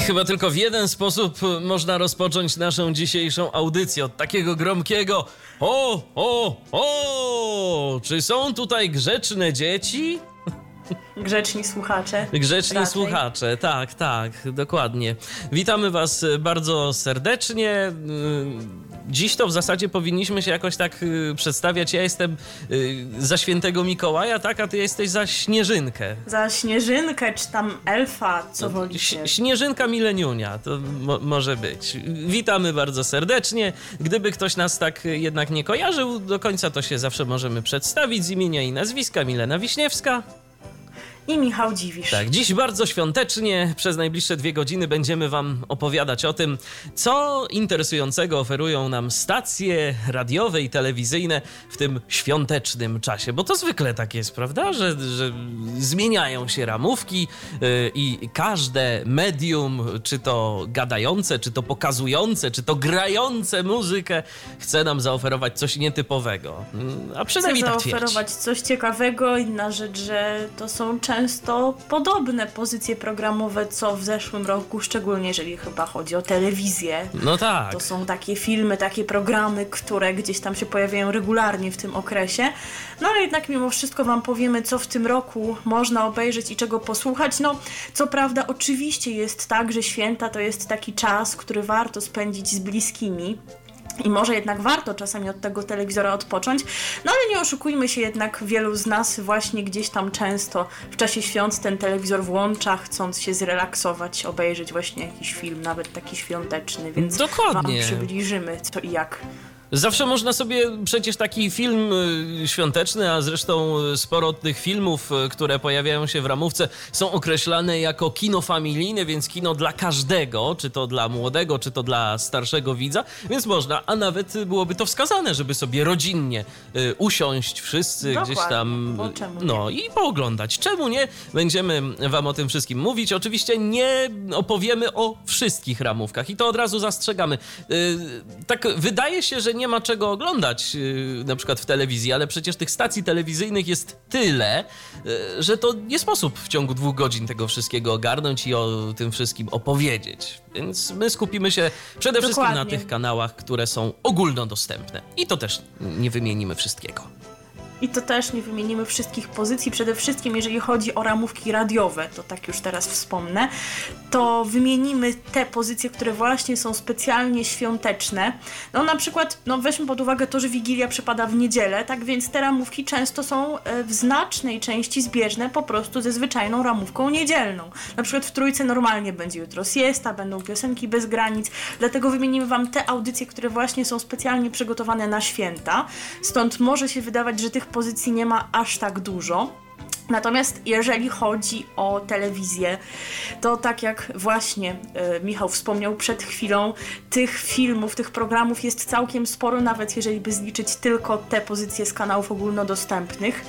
I chyba tylko w jeden sposób można rozpocząć naszą dzisiejszą audycję od takiego gromkiego o, o, o! Czy są tutaj grzeczne dzieci? Grzeczni słuchacze. Grzeczni Raczej. słuchacze, tak, tak, dokładnie. Witamy Was bardzo serdecznie. Dziś to w zasadzie powinniśmy się jakoś tak y, przedstawiać. Ja jestem y, za świętego Mikołaja, tak, a Ty jesteś za Śnieżynkę. Za śnieżynkę czy tam elfa, co wolicie. Ś- Śnieżynka Mileniunia, to mo- może być. Witamy bardzo serdecznie. Gdyby ktoś nas tak jednak nie kojarzył do końca, to się zawsze możemy przedstawić z imienia i nazwiska. Milena Wiśniewska. I Michał Dziwisz. Tak, dziś bardzo świątecznie, przez najbliższe dwie godziny będziemy Wam opowiadać o tym, co interesującego oferują nam stacje radiowe i telewizyjne w tym świątecznym czasie. Bo to zwykle tak jest, prawda? Że, że zmieniają się ramówki yy, i każde medium, czy to gadające, czy to pokazujące, czy to grające muzykę, chce nam zaoferować coś nietypowego. Mm, A przynajmniej tak twierdzi. zaoferować coś ciekawego. Inna rzecz, że to są często podobne pozycje programowe, co w zeszłym roku, szczególnie jeżeli chyba chodzi o telewizję. No tak. To są takie filmy, takie programy, które gdzieś tam się pojawiają regularnie w tym okresie. No ale jednak mimo wszystko Wam powiemy, co w tym roku można obejrzeć i czego posłuchać. No, co prawda, oczywiście jest tak, że święta to jest taki czas, który warto spędzić z bliskimi. I może jednak warto czasami od tego telewizora odpocząć, no ale nie oszukujmy się, jednak wielu z nas właśnie gdzieś tam często w czasie świąt ten telewizor włącza, chcąc się zrelaksować, obejrzeć właśnie jakiś film, nawet taki świąteczny, więc Dokładnie. Wam przybliżymy co i jak. Zawsze można sobie przecież taki film y, świąteczny, a zresztą y, sporo tych filmów, y, które pojawiają się w ramówce, są określane jako kino familijne, więc kino dla każdego, czy to dla młodego, czy to dla starszego widza, więc można, a nawet byłoby to wskazane, żeby sobie rodzinnie usiąść wszyscy Dokładnie, gdzieś tam, no i pooglądać. Czemu nie? Będziemy wam o tym wszystkim mówić. Oczywiście nie opowiemy o wszystkich ramówkach i to od razu zastrzegamy. Tak wydaje się, że nie ma czego oglądać y, na przykład w telewizji, ale przecież tych stacji telewizyjnych jest tyle, y, że to nie sposób w ciągu dwóch godzin tego wszystkiego ogarnąć i o tym wszystkim opowiedzieć. Więc my skupimy się przede wszystkim na Dokładnie. tych kanałach, które są ogólnodostępne. I to też nie wymienimy wszystkiego. I to też nie wymienimy wszystkich pozycji. Przede wszystkim, jeżeli chodzi o ramówki radiowe, to tak już teraz wspomnę, to wymienimy te pozycje, które właśnie są specjalnie świąteczne. No na przykład, no weźmy pod uwagę to, że Wigilia przypada w niedzielę, tak więc te ramówki często są e, w znacznej części zbieżne po prostu ze zwyczajną ramówką niedzielną. Na przykład w Trójce normalnie będzie jutro siesta, będą piosenki bez granic, dlatego wymienimy Wam te audycje, które właśnie są specjalnie przygotowane na święta. Stąd może się wydawać, że tych pozycji nie ma aż tak dużo. Natomiast jeżeli chodzi o telewizję, to tak jak właśnie e, Michał wspomniał przed chwilą, tych filmów, tych programów jest całkiem sporo, nawet jeżeli by zliczyć tylko te pozycje z kanałów ogólnodostępnych.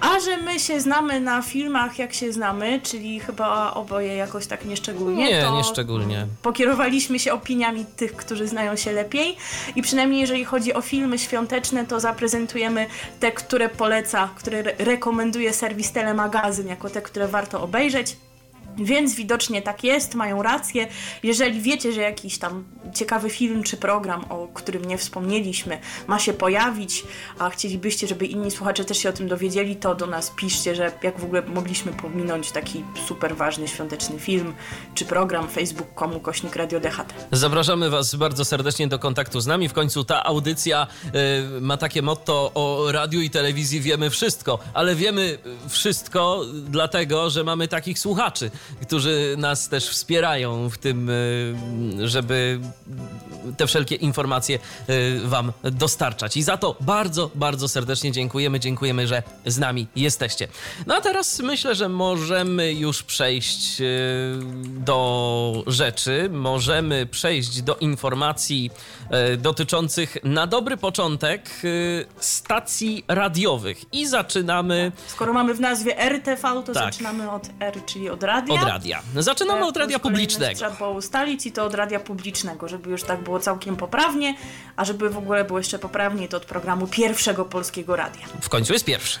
A że my się znamy na filmach, jak się znamy, czyli chyba oboje jakoś tak nieszczególnie, Nie, to nieszczególnie. pokierowaliśmy się opiniami tych, którzy znają się lepiej i przynajmniej jeżeli chodzi o filmy świąteczne, to zaprezentujemy te, które poleca, które re- rekomenduje serwis Telemagazyn jako te, które warto obejrzeć. Więc widocznie tak jest, mają rację. Jeżeli wiecie, że jakiś tam ciekawy film czy program, o którym nie wspomnieliśmy, ma się pojawić, a chcielibyście, żeby inni słuchacze też się o tym dowiedzieli, to do nas piszcie, że jak w ogóle mogliśmy pominąć taki super ważny świąteczny film czy program facebook.com kośnik Radio DHT. Zapraszamy Was bardzo serdecznie do kontaktu z nami. W końcu ta audycja y, ma takie motto o radiu i telewizji wiemy wszystko, ale wiemy wszystko dlatego, że mamy takich słuchaczy. Którzy nas też wspierają w tym, y, żeby te wszelkie informacje y, Wam dostarczać. I za to bardzo, bardzo serdecznie dziękujemy. Dziękujemy, że z nami jesteście. No a teraz myślę, że możemy już przejść y, do rzeczy. Możemy przejść do informacji dotyczących na dobry początek stacji radiowych. I zaczynamy Skoro mamy w nazwie RTV, to Tak. zaczynamy od R, czyli od radia. Od radia. Zaczynamy od radia publicznego. Trzeba było ustalić i to od radia publicznego, żeby już tak było całkiem poprawnie, a żeby w ogóle było jeszcze poprawniej, to od programu pierwszego polskiego radia. W końcu jest pierwszy.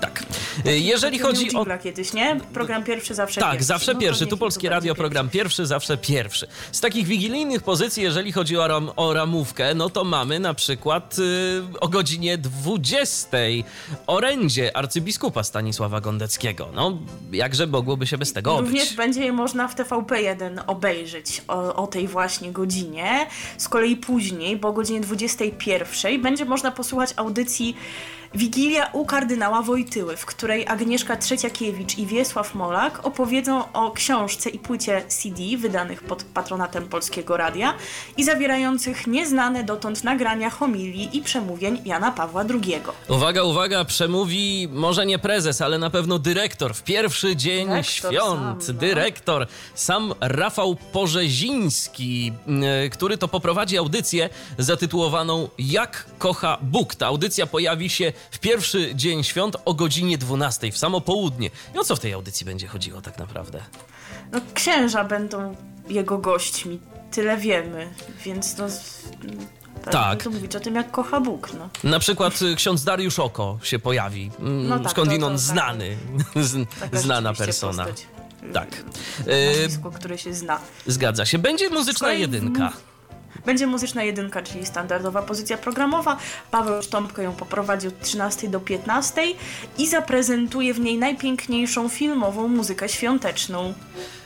Tak. Y, Jeżeli Takiego chodzi o kiedyś, nie? Program pierwszy zawsze Tak, pierwszy. zawsze No pierwszy. Tu Polskie Radio, program pierwszy, zawsze pierwszy. Z takich wigilijnych pozycji, jeżeli chodzi o, ram, o ramówkę, no to mamy na przykład y, o godzinie 20 orędzie arcybiskupa Stanisława Gondeckiego. No, jakże mogłoby się bez tego Również obyć. będzie je można w TVP1 obejrzeć o, o tej właśnie godzinie. Z kolei później, bo o godzinie 21 będzie można posłuchać audycji Wigilia u kardynała Wojtyły, w której Agnieszka Trzeciakiewicz i Wiesław Molak opowiedzą o książce i płycie CD wydanych pod patronatem Polskiego Radia i zawierających nieznane dotąd nagrania homilii i przemówień Jana Pawła II. Uwaga, uwaga, przemówi może nie prezes, ale na pewno dyrektor w pierwszy dzień Dyrektor świąt. sam, no. Dyrektor, sam Rafał Porzeziński, y, który to poprowadzi audycję zatytułowaną Jak kocha Bóg. Ta audycja pojawi się w pierwszy dzień świąt o godzinie 12 w samo południe. I o co w tej audycji będzie chodziło tak naprawdę? No, księża będą jego gośćmi, tyle wiemy, więc no. Tak. Tak. To mówić o tym, jak kocha Bóg, no. Na przykład y, ksiądz Dariusz Oko się pojawi, mm, No tak, skądinąd to- to tak. znany, z- znana persona. Postać. Tak. Y, Nazwisko, które się zna. Zgadza się. Będzie muzyczna jedynka. Będzie muzyczna jedynka, czyli standardowa pozycja programowa. Paweł Sztompko ją poprowadzi od 13 do 15 i zaprezentuje w niej najpiękniejszą filmową muzykę świąteczną,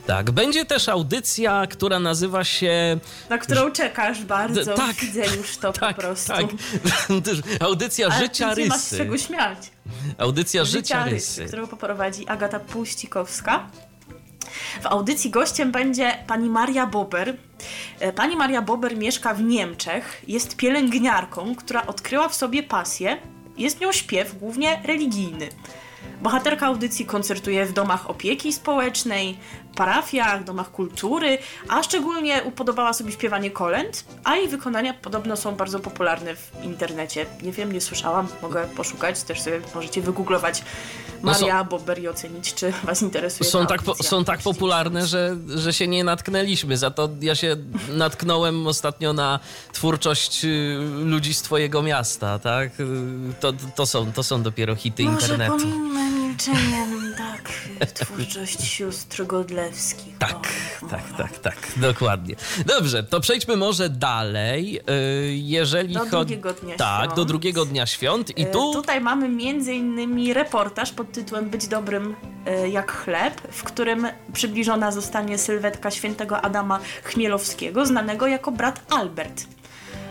Tak, będzie też audycja, która nazywa się. na którą czekasz bardzo. D- tak. Widzę już to Tak, po prostu. tak. Audycja Ale Życia ty nie masz z Rysy. czego śmiać. Audycja Życia Życia Rysy. Rysy, którą poprowadzi Agata Puścikowska. W audycji gościem będzie pani Maria Bober. E, Pani Maria Bober mieszka w Niemczech, jest pielęgniarką, która odkryła w sobie pasję. Jest nią śpiew, głównie religijny. Bohaterka audycji koncertuje w domach opieki społecznej, parafiach, domach kultury, a szczególnie upodobała sobie śpiewanie kolęd, a jej wykonania podobno są bardzo popularne w internecie. Nie wiem, nie słyszałam, mogę poszukać, też sobie możecie wygooglować No są- Maria Bober i ocenić, czy was interesuje Są ta tak, po, są tak popularne, że, że się nie natknęliśmy. Za to ja się natknąłem ostatnio na twórczość y, ludzi z twojego miasta, tak? Y, To, to, są, to są dopiero hity Może internetu. pominę milczeniem, tak, twórczość sióstr Godlewskich. Tak, O, tak, tak, tak, dokładnie. Dobrze, to przejdźmy może dalej. y, Jeżeli Do drugiego dnia Tak, do świąt. drugiego dnia świąt. I E, tu. Tutaj mamy między innymi reportaż pod tytułem Być dobrym e, jak chleb, w którym przybliżona zostanie sylwetka świętego Adama Chmielowskiego, znanego jako brat Albert.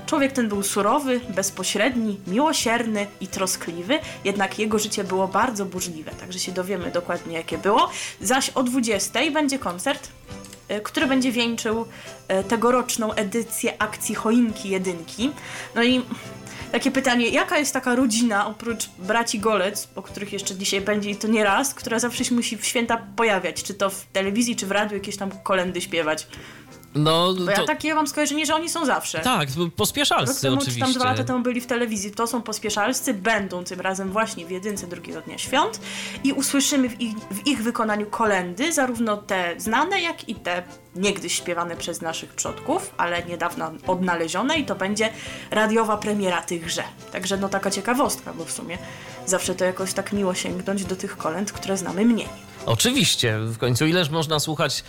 Człowiek ten był surowy, bezpośredni, miłosierny i troskliwy, jednak jego życie było bardzo burzliwe, także się dowiemy dokładnie jakie było. Zaś o 20 będzie koncert, e, który będzie wieńczył e, tegoroczną edycję akcji Choinki Jedynki. No i takie pytanie, jaka jest taka rodzina, oprócz braci Golec, o których jeszcze dzisiaj będzie i to nie raz, która zawsze się musi w święta pojawiać, czy to w telewizji, czy w radiu, jakieś tam kolendy śpiewać. No, Bo ja to, takie mam skojarzenie, że oni są zawsze. tak, Rok pospieszalscy temu, czy oczywiście. tam dwa lata temu byli w telewizji, to są pospieszalscy, będą tym razem właśnie w jedynce drugiego dnia świąt i usłyszymy w ich, w ich wykonaniu kolendy, zarówno te znane, jak i te niegdyś śpiewane przez naszych przodków, ale niedawno odnalezione i to będzie radiowa premiera tychże. Także no taka ciekawostka, bo w sumie zawsze to jakoś tak miło sięgnąć do tych kolęd, które znamy mniej. Oczywiście, w końcu ileż można słuchać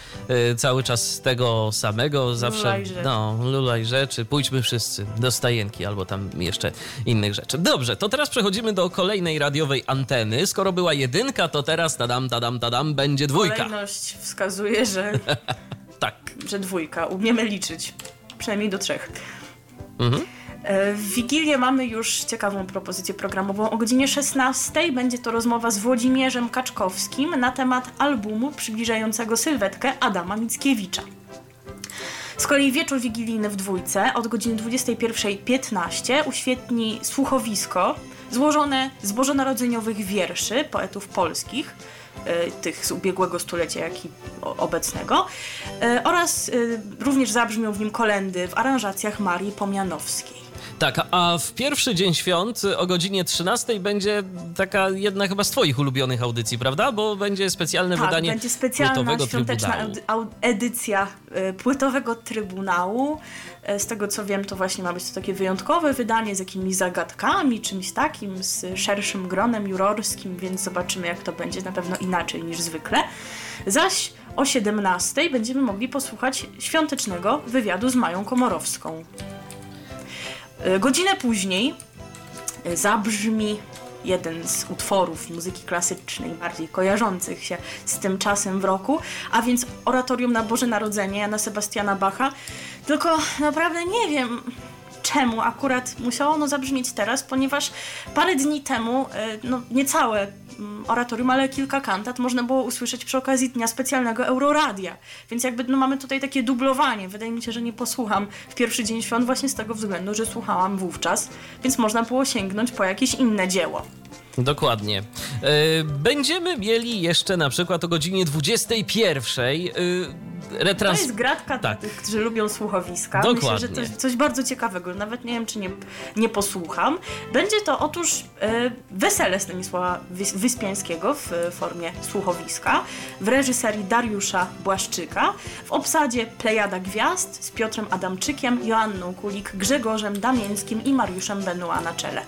y, cały czas tego samego, zawsze, Lulajże. no, lulaj rzeczy, pójdźmy wszyscy do stajenki albo tam jeszcze innych rzeczy. Dobrze, to teraz przechodzimy do kolejnej radiowej anteny. Skoro była jedynka, to teraz tadam, tadam, tadam, będzie dwójka. Kolejność wskazuje, że, Tak. że dwójka. Umiemy liczyć. Przynajmniej do trzech. Mhm. E, W Wigilię mamy już ciekawą propozycję programową. O godzinie 16 będzie to rozmowa z Włodzimierzem Kaczkowskim na temat albumu przybliżającego sylwetkę Adama Mickiewicza. Z kolei wieczór wigilijny w dwójce od godziny 21.15 uświetni słuchowisko złożone z bożonarodzeniowych wierszy poetów polskich, e, tych z ubiegłego stulecia, jak i obecnego, e, oraz również zabrzmią w nim kolendy w aranżacjach Marii Pomianowskiej. Tak, a w pierwszy dzień świąt o godzinie 13 będzie taka jedna chyba z twoich ulubionych audycji, prawda? Bo będzie specjalne Tak, wydanie będzie specjalna świąteczna Trybunału. edycja płytowego Trybunału. E, Z tego co wiem, to właśnie ma być to takie wyjątkowe wydanie z jakimiś zagadkami, czymś takim, z szerszym gronem jurorskim, więc zobaczymy jak to będzie, na pewno inaczej niż zwykle. Zaś o 17 będziemy mogli posłuchać świątecznego wywiadu z Mają Komorowską. E, Godzinę później e, zabrzmi jeden z utworów muzyki klasycznej, bardziej kojarzących się z tym czasem w roku, a więc oratorium na Boże Narodzenie Jana Sebastiana Bacha. Tylko naprawdę nie wiem, czemu akurat musiało ono zabrzmieć teraz, ponieważ parę dni temu, e, no niecałe oratorium, ale kilka kantat można było usłyszeć przy okazji dnia specjalnego Euroradia. Więc jakby no, mamy tutaj takie dublowanie. Wydaje mi się, że nie posłucham w pierwszy dzień świąt właśnie z tego względu, że słuchałam wówczas, więc można było sięgnąć po jakieś inne dzieło. Dokładnie. E, Będziemy mieli jeszcze na przykład o godzinie 21 e, To retrans... jest gratka Tak. tych, którzy lubią słuchowiska. Dokładnie. Myślę, że to jest coś bardzo ciekawego. Nawet nie wiem, czy nie, nie posłucham. Będzie to otóż e, wesele Stanisława Wys- Wyspiańskiego w e, formie słuchowiska w reżyserii Dariusza Błaszczyka w obsadzie Plejada Gwiazd z Piotrem Adamczykiem, Joanną Kulik, Grzegorzem Damińskim i Mariuszem Benua na czele.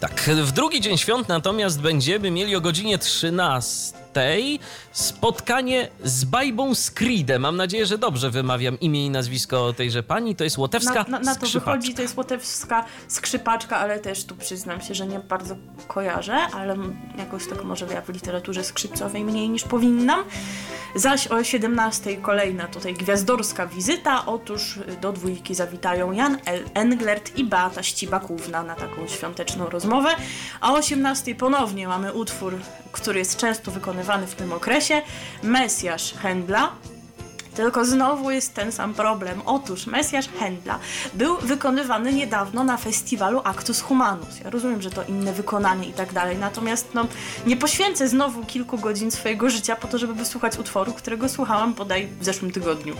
Tak, w drugi dzień świąt natomiast będziemy mieli o godzinie 13 spotkanie z Bajbą Skride. Mam nadzieję, że dobrze wymawiam imię i nazwisko tejże pani. To jest łotewska Na, na, na to wychodzi, to jest łotewska skrzypaczka, ale też tu przyznam się, że nie bardzo kojarzę, ale jakoś tak może ja w literaturze skrzypcowej mniej niż powinnam. Zaś o 17 kolejna tutaj gwiazdorska wizyta. Otóż do dwójki zawitają Jan L. Englert i Beata Ścibakówna na taką świąteczną rozmowę. A o 18 ponownie mamy utwór, który jest często wykonywany w tym okresie. Mesjasz Händla. Tylko znowu jest ten sam problem. Otóż Mesjasz Händla był wykonywany niedawno na festiwalu Actus Humanus. Ja rozumiem, że to inne wykonanie i tak dalej, natomiast no, nie poświęcę znowu kilku godzin swojego życia po to, żeby wysłuchać utworu, którego słuchałam bodaj w zeszłym tygodniu.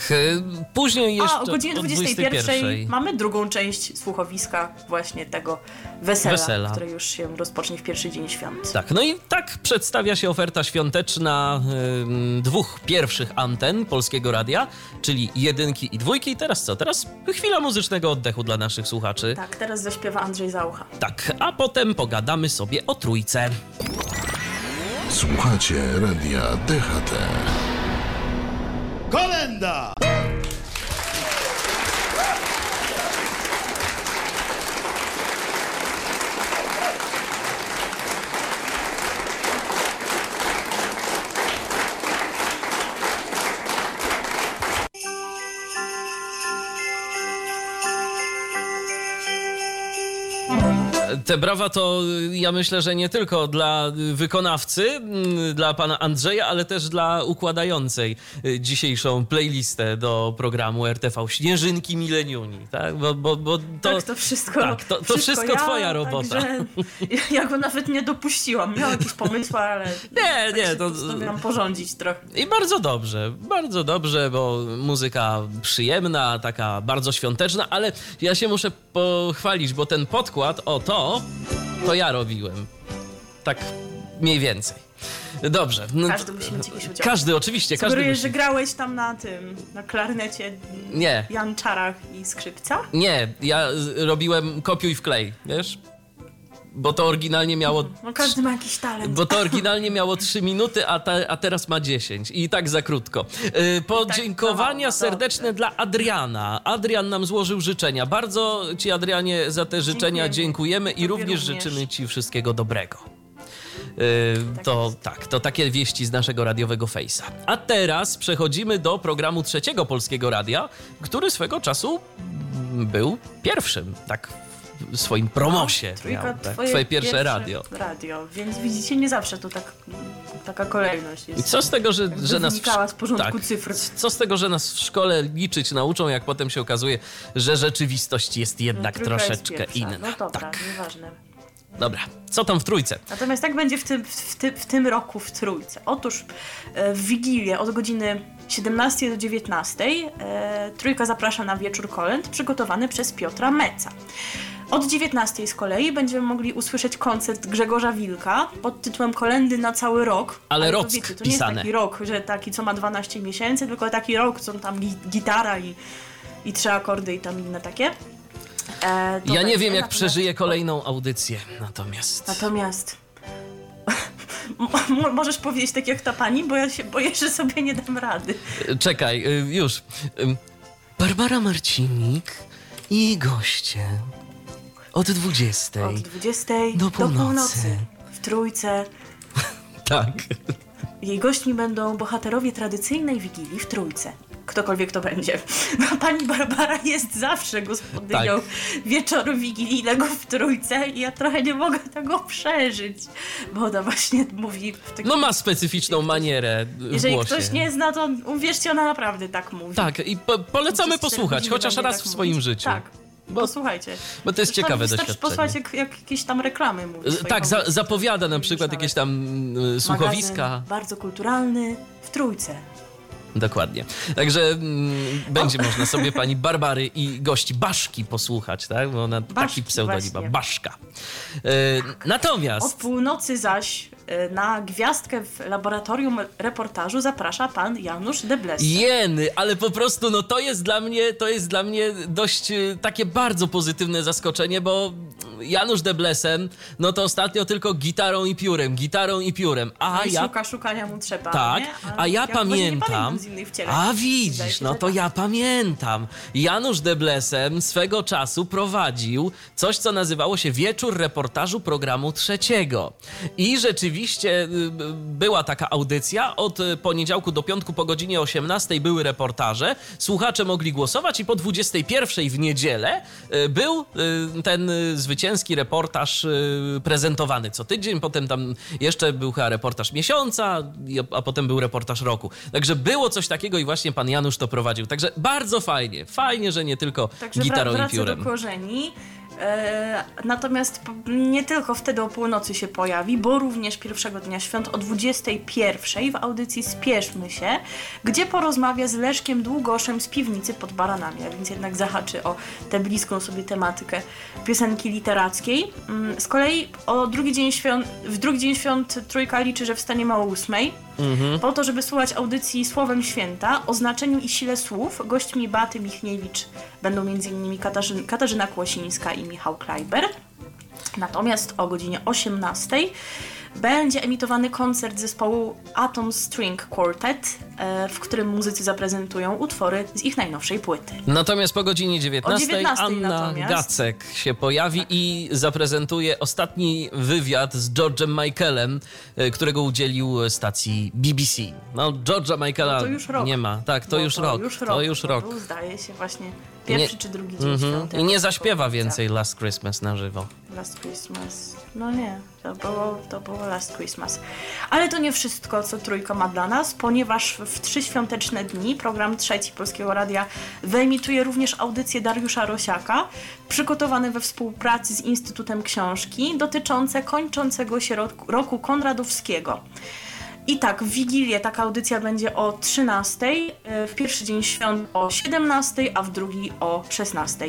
Tak, e, później jeszcze A o godzinie o 21 21. mamy drugą część słuchowiska właśnie tego wesela, Wesela. które już się rozpocznie w pierwszy dzień świąt. Tak, no i tak przedstawia się oferta świąteczna ym, dwóch pierwszych anten Polskiego Radia, czyli jedynki i dwójki. I teraz co? Teraz chwila muzycznego oddechu dla naszych słuchaczy. Tak, teraz zaśpiewa Andrzej Zaucha. Tak, a potem pogadamy sobie o trójce. Słuchacie radia DHT. Kolenda! Te brawa to ja myślę, że nie tylko dla wykonawcy, mm, dla pana Andrzeja, ale też dla układającej y, dzisiejszą playlistę do programu RTV Śnieżynki Mileniuni, tak? Bo, bo, bo to, tak, to wszystko. tak, to, to wszystko ja, twoja robota. Także ja, go nawet nie dopuściłam. Miałam jakieś pomysły, ale. Nie, nie, tak się to- porządzić trochę. I bardzo dobrze, bardzo dobrze, bo muzyka przyjemna, taka bardzo świąteczna, ale ja się muszę pochwalić, bo ten podkład, o to, to ja robiłem. Tak mniej więcej. Dobrze. no Każdy musi mieć jakiś udział. Każdy, oczywiście, każdy Sugerujesz, musi. że grałeś tam na tym, na klarnecie, Nie, janczarach i skrzypca? nie, ja robiłem kopiuj wklej, wiesz? Bo to oryginalnie miało No każdy ma jakiś talent. Bo to oryginalnie miało 3 minuty, a, ta, a teraz ma 10. I tak za krótko. Yy, podziękowania no, serdeczne dobrze. dla Adriana. Adrian nam złożył życzenia. Bardzo Ci, Adrianie, za te życzenia Dziękujemy. dziękujemy i również, również. życzymy Ci wszystkiego dobrego. Yy, to tak, to takie wieści z naszego radiowego Face'a. A teraz przechodzimy do programu trzeciego Polskiego Radia, który swego czasu był pierwszym, tak swoim promosie. No, miał, tak, twoje swoje pierwsze radio. radio. Więc widzicie, nie zawsze to tak, taka kolejność jest. I co z tego, że, że nas. z porządku tak, cyfr. Co z tego, że nas w szkole liczyć nauczą, jak potem się okazuje, że rzeczywistość jest jednak Trójka jest troszeczkę pierwsza. inna. No dobra, tak. nieważne. Dobra, co tam w trójce? Natomiast tak będzie w tym, w, tym, w tym roku w Trójce. Otóż e, w Wigilię od godziny 17 do 19 e, Trójka zaprasza na wieczór kolęd przygotowany przez Piotra Meca. Od 19 z kolei będziemy mogli usłyszeć koncert Grzegorza Wilka pod tytułem Kolendy na cały rok. Ale to rock wiecie, to nie pisane. jest taki rok, że taki co ma 12 miesięcy, tylko taki rok, co tam gi- gitara i, i trzy akordy i tam inne takie. E, to Ja nie wiem, jak Natomiast- przeżyję kolejną audycję. Natomiast. Natomiast Mo- możesz powiedzieć tak jak ta pani, bo ja się boję, że sobie nie dam rady. Czekaj, y, już. Barbara Marcinik i goście. Od 20. Od 20 Do do północy. północy. W trójce. Tak. Jej gośćmi będą bohaterowie tradycyjnej wigilii w trójce. Ktokolwiek to będzie. No, pani Barbara jest zawsze gospodynią Tak. wieczoru wigilijnego w trójce i ja trochę nie mogę tego przeżyć, bo ona właśnie mówi w takim... No ma specyficzną manierę Jeżeli głosie. ktoś nie zna, to uwierzcie, ona naprawdę tak mówi. Tak, i po, polecamy posłuchać, chociaż raz tak w swoim mówić. życiu. Tak. Bo- Posłuchajcie. Bo to jest ciekawe wystarczy doświadczenie. posłuchać, jak, jak jakieś tam reklamy mówi. Tak, za, zapowiada na przykład jakieś tam y, słuchowiska. Magazyn bardzo kulturalny w trójce. Dokładnie. Także mm, będzie można sobie pani Barbary i gości Baszki posłuchać, tak? Bo ona taki Baszki, pseudonim ma. właśnie. Baszka. Od natomiast. północy zaś na gwiazdkę w laboratorium reportażu zaprasza pan Janusz Debles. Jeny, ale po prostu no to jest dla mnie, to jest dla mnie dość y, takie bardzo pozytywne zaskoczenie, bo Janusz Deblesen, no to ostatnio tylko gitarą i piórem, gitarą i piórem. A I ja szuka, szukania mu trzeba. Tak, nie? a ja nie pamiętam. A widzisz, no to tak. ja pamiętam. Janusz Deblesem swego czasu prowadził coś, co nazywało się Wieczór reportażu programu trzeciego. I rzeczywiście y, y, była taka audycja. Od y, poniedziałku do piątku po godzinie 18 były reportaże. Słuchacze mogli głosować i po 21 w niedzielę y, był ten zwycięski reportaż prezentowany co tydzień. Potem tam jeszcze był chyba reportaż miesiąca, a potem był reportaż roku. Także było coś takiego i właśnie pan Janusz to prowadził. Także bardzo fajnie. Fajnie, że nie tylko Także gitarą i piórem. do korzeni. E, natomiast nie tylko wtedy o północy się pojawi, bo również pierwszego dnia świąt o 21 w audycji Spieszmy się, gdzie porozmawia z Leszkiem Długoszem z piwnicy pod Baranami, a więc jednak zahaczy o tę bliską sobie tematykę piosenki literackiej. Mm, Z kolei o drugi dzień świąt, w drugi dzień świąt trójka liczy, że wstaniemy o ósmej. Po to, żeby słuchać audycji Słowem Święta o znaczeniu i sile słów, gośćmi Baty Michniewicz będą m.in. Katarzyn, Katarzyna Kłosińska i Michał Klajber. Natomiast o godzinie 18 będzie emitowany koncert zespołu Atom String Quartet, e, w którym muzycy zaprezentują utwory z ich najnowszej płyty. Natomiast po godzinie 19, O 19 Anna natomiast. Gacek się pojawi i zaprezentuje ostatni wywiad z George'em Michaelem, e, którego udzielił stacji BBC. No, George'a Michaela To rok. nie ma. Tak, to Bo już rok. Już To już rok. Był, zdaje się właśnie pierwszy czy drugi dzień Mhm. świąt. I nie zaśpiewa więcej Last Christmas na żywo. Last Christmas. No nie, to było, to było Last Christmas. Ale to nie wszystko, co Trójka ma dla nas, ponieważ w trzy świąteczne dni program trzeci Polskiego Radia wyemituje również audycję Dariusza Rosiaka, przygotowane we współpracy z Instytutem Książki, dotyczące kończącego się roku, roku Konradowskiego. I tak, w Wigilię taka audycja będzie o 13, w pierwszy dzień świąt o 17, a w drugi o 16.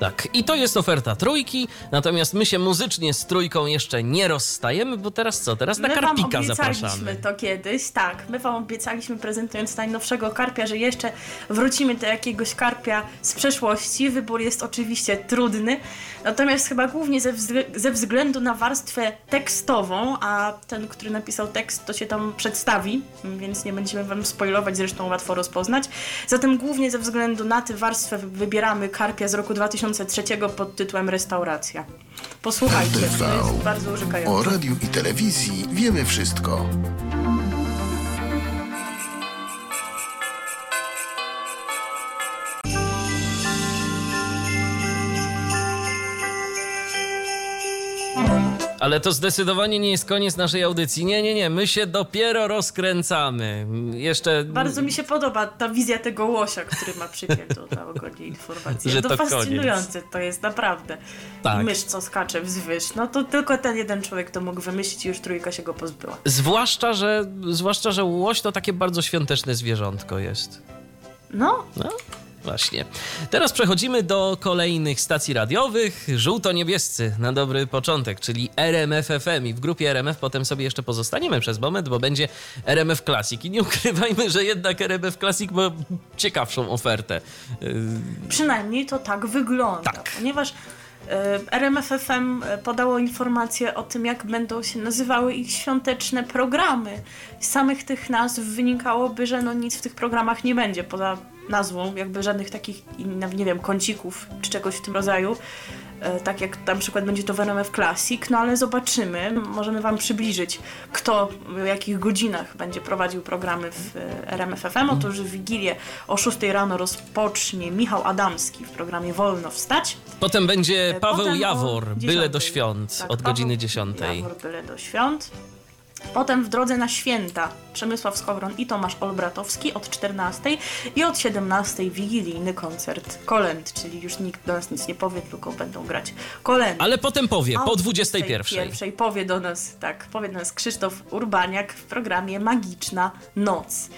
Tak, i to jest oferta trójki, natomiast my się muzycznie z trójką jeszcze nie rozstajemy, bo teraz co? Teraz na my wam Karpika obiecaliśmy zapraszamy. to kiedyś, tak. My wam obiecaliśmy, prezentując najnowszego karpia, że jeszcze wrócimy do jakiegoś karpia z przeszłości. Wybór jest oczywiście trudny, natomiast chyba głównie ze, ze względu na warstwę tekstową, a ten, który napisał tekst, to się tam przedstawi, więc nie będziemy wam spoilować, zresztą łatwo rozpoznać. Zatem głównie ze względu na tę warstwę wybieramy karpia z roku 2003 pod tytułem Restauracja. Posłuchajcie, to jest bardzo urzekające. O radiu i telewizji wiemy wszystko. Ale to zdecydowanie nie jest koniec naszej audycji. Nie, nie, nie, my się dopiero rozkręcamy. Jeszcze. Bardzo mi się podoba ta wizja tego łosia, który ma przypiętą na ogonie informację. Że to, to fascynujące to jest naprawdę. Tak. I mysz, co skacze wzwyż. No to tylko ten jeden człowiek to mógł wymyślić i już trójka się go pozbyła. Zwłaszcza, że, zwłaszcza, że łoś to takie bardzo świąteczne zwierzątko jest. No, No, właśnie. Teraz przechodzimy do kolejnych stacji radiowych. Żółto-niebiescy na dobry początek, czyli RMF FM. I w grupie RMF potem sobie jeszcze pozostaniemy przez moment, bo będzie RMF Classic. I nie ukrywajmy, że jednak RMF Classic ma ciekawszą ofertę. Yy, przynajmniej to tak wygląda. Tak. Ponieważ e, RMFFM podało informacje o tym, jak będą się nazywały ich świąteczne programy. Z samych tych nazw wynikałoby, że no nic w tych programach nie będzie poza nazwą, jakby żadnych takich, nie wiem, kącików czy czegoś w tym rodzaju. E, Tak jak na przykład będzie to w RMF Classic, no ale zobaczymy. Możemy Wam przybliżyć, kto w jakich godzinach będzie prowadził programy w e, RMF FM. Otóż w Wigilię o 6 rano rozpocznie Michał Adamski w programie Wolno Wstać. Potem będzie E, Paweł potem Jawor, byle 10. do świąt, Tak, od Paweł godziny 10. Jawor, byle do świąt. Potem w drodze na święta Przemysław Skowron i Tomasz Olbratowski od 14 i od 17 wigilijny koncert kolęd, czyli już nikt do nas nic nie powie, tylko będą grać kolędy. Ale potem powie, po o 21. Pierwszej powie do nas, tak, powie do nas Krzysztof Urbaniak w programie Magiczna Noc.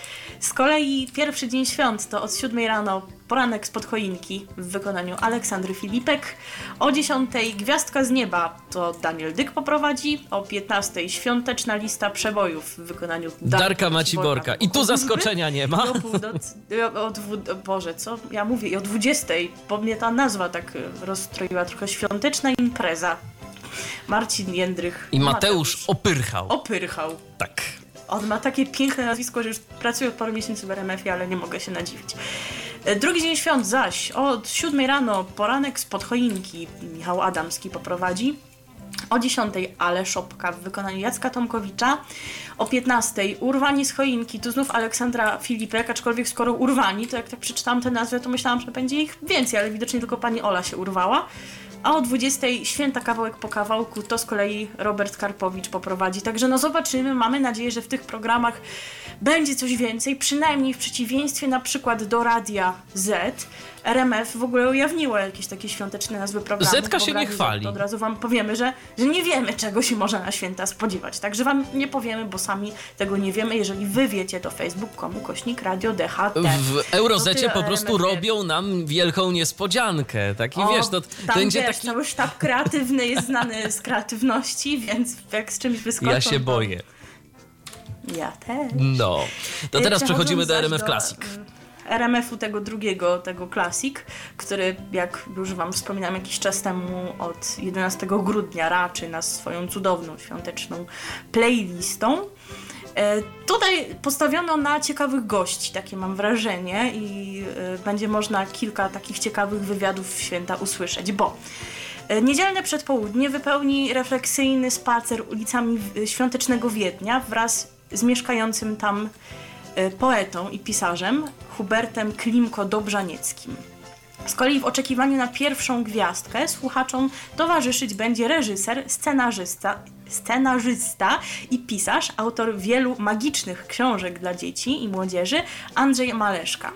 Z kolei pierwszy dzień świąt to od 7 rano poranek spod choinki w wykonaniu Aleksandry Filipek. O 10 Gwiazdka z nieba to Daniel Dyk poprowadzi. O 15 świąteczna lista przebojów w wykonaniu Darka Maciborka. I tu zaskoczenia nie ma. Do północ, o, o, Boże, co ja mówię? I o 20, bo mnie ta nazwa tak e, rozstroiła trochę. Świąteczna impreza. Marcin Jędrych. I Mateusz Opyrchał. Opyrchał. Tak. On ma takie piękne nazwisko, że już pracuje od paru miesięcy w RMF-ie, ale nie mogę się nadziwić. E, Drugi dzień świąt zaś od 7 rano poranek spod choinki Michał Adamski poprowadzi. O 10 Ale Szopka w wykonaniu Jacka Tomkowicza. O 15 Urwani z choinki, tu znów Aleksandra Filipek, aczkolwiek skoro urwani, to jak tak przeczytałam tę nazwę, to myślałam, że będzie ich więcej, ale widocznie tylko pani Ola się urwała. A o 20 święta kawałek po kawałku to z kolei Robert Karpowicz poprowadzi. Także no zobaczymy, mamy nadzieję, że w tych programach będzie coś więcej, przynajmniej w przeciwieństwie na przykład do Radia Z. RMF w ogóle ujawniło jakieś takie świąteczne nazwy programów. Zetka się nie chwali. Od razu wam powiemy, że, że nie wiemy, czego się można na święta spodziewać. Także wam nie powiemy, bo sami tego nie wiemy. Jeżeli wy wiecie, to facebook.com kośnik radio DHT. W Eurozecie tyle po prostu RMF. robią nam wielką niespodziankę. Taki O, wiesz, to tam będzie wiesz, taki. cały sztab kreatywny jest znany z kreatywności, więc jak z czymś wyskoczą, Ja się boję. Ja też. No. To Y, teraz przechodzimy do RMF Classic. RMF-u tego drugiego, tego Classic, który, jak już Wam wspominałam jakiś czas temu, od 11 grudnia raczy nas swoją cudowną, świąteczną playlistą. E, Tutaj postawiono na ciekawych gości, takie mam wrażenie, i e, będzie można kilka takich ciekawych wywiadów w święta usłyszeć, bo e, Niedzielne przedpołudnie wypełni refleksyjny spacer ulicami świątecznego Wiednia wraz z mieszkającym tam poetą i pisarzem Hubertem Klimko-Dobrzanieckim. Z kolei w oczekiwaniu na pierwszą gwiazdkę słuchaczom towarzyszyć będzie reżyser, scenarzysta, scenarzysta i pisarz, autor wielu magicznych książek dla dzieci i młodzieży, Andrzej Maleszka.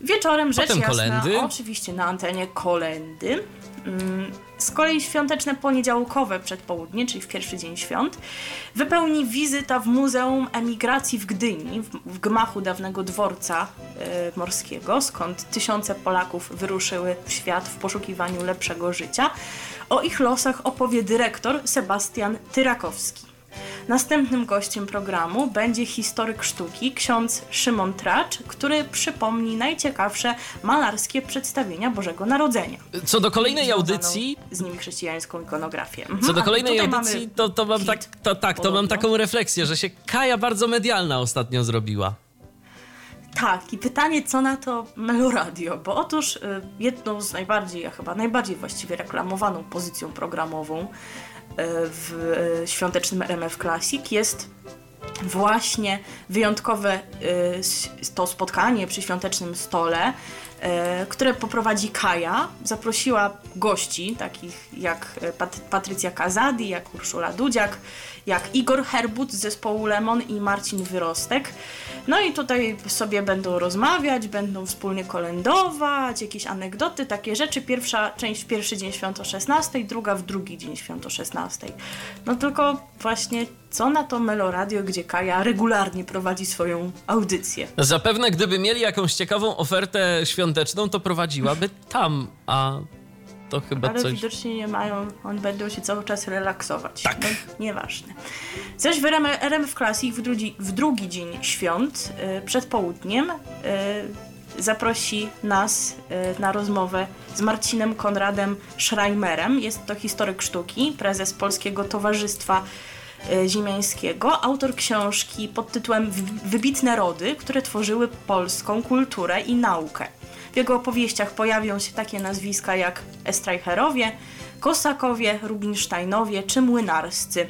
Wieczorem rzecz Potem jasna, kolendy. oczywiście na antenie kolendy. Z kolei świąteczne poniedziałkowe przedpołudnie, czyli w pierwszy dzień świąt, wypełni wizyta w Muzeum Emigracji w Gdyni, w, gmachu dawnego dworca e, morskiego, skąd tysiące Polaków wyruszyły w świat w poszukiwaniu lepszego życia. O ich losach opowie dyrektor Sebastian Tyrakowski. Następnym gościem programu będzie historyk sztuki, ksiądz Szymon Tracz, który przypomni najciekawsze malarskie przedstawienia Bożego Narodzenia. Co do kolejnej audycji, Z nimi chrześcijańską ikonografię. Mhm. co do kolejnej audycji, to, to mam tak, to, tak, to mam taką refleksję, że się Kaja bardzo medialna ostatnio zrobiła. Tak, i pytanie, co na to Meloradio? Bo otóż y, jedną z najbardziej, a chyba najbardziej właściwie reklamowaną pozycją programową w y, świątecznym RMF Classic jest właśnie wyjątkowe to spotkanie przy świątecznym stole, które poprowadzi Kaja. Zaprosiła gości, takich jak Pat Patrycja Kazadi, jak Urszula Dudziak, jak Igor Herbut z zespołu Lemon i Marcin Wyrostek. No i tutaj sobie będą rozmawiać, będą wspólnie kolędować, jakieś anegdoty, takie rzeczy. Pierwsza część w pierwszy dzień świąt o 16, druga w drugi dzień świąt o 16. No tylko właśnie co na to Meloradio, gdzie Kaja regularnie prowadzi swoją audycję. Zapewne gdyby mieli jakąś ciekawą ofertę świąteczną, to prowadziłaby tam, a to chyba Ale coś... widocznie nie mają, oni będą się cały czas relaksować. Tak. No, nieważne. Zaś w RM, RMF Classic w drugi, w drugi dzień świąt, y, przed południem, y, zaprosi nas y, na rozmowę z Marcinem Konradem Schreimerem. Jest to historyk sztuki, prezes Polskiego Towarzystwa Ziemiańskiego, autor książki pod tytułem Wybitne rody, które tworzyły polską kulturę i naukę. W jego opowieściach pojawią się takie nazwiska jak Estrajcherowie, Kosakowie, Rubinsteinowie czy Młynarscy.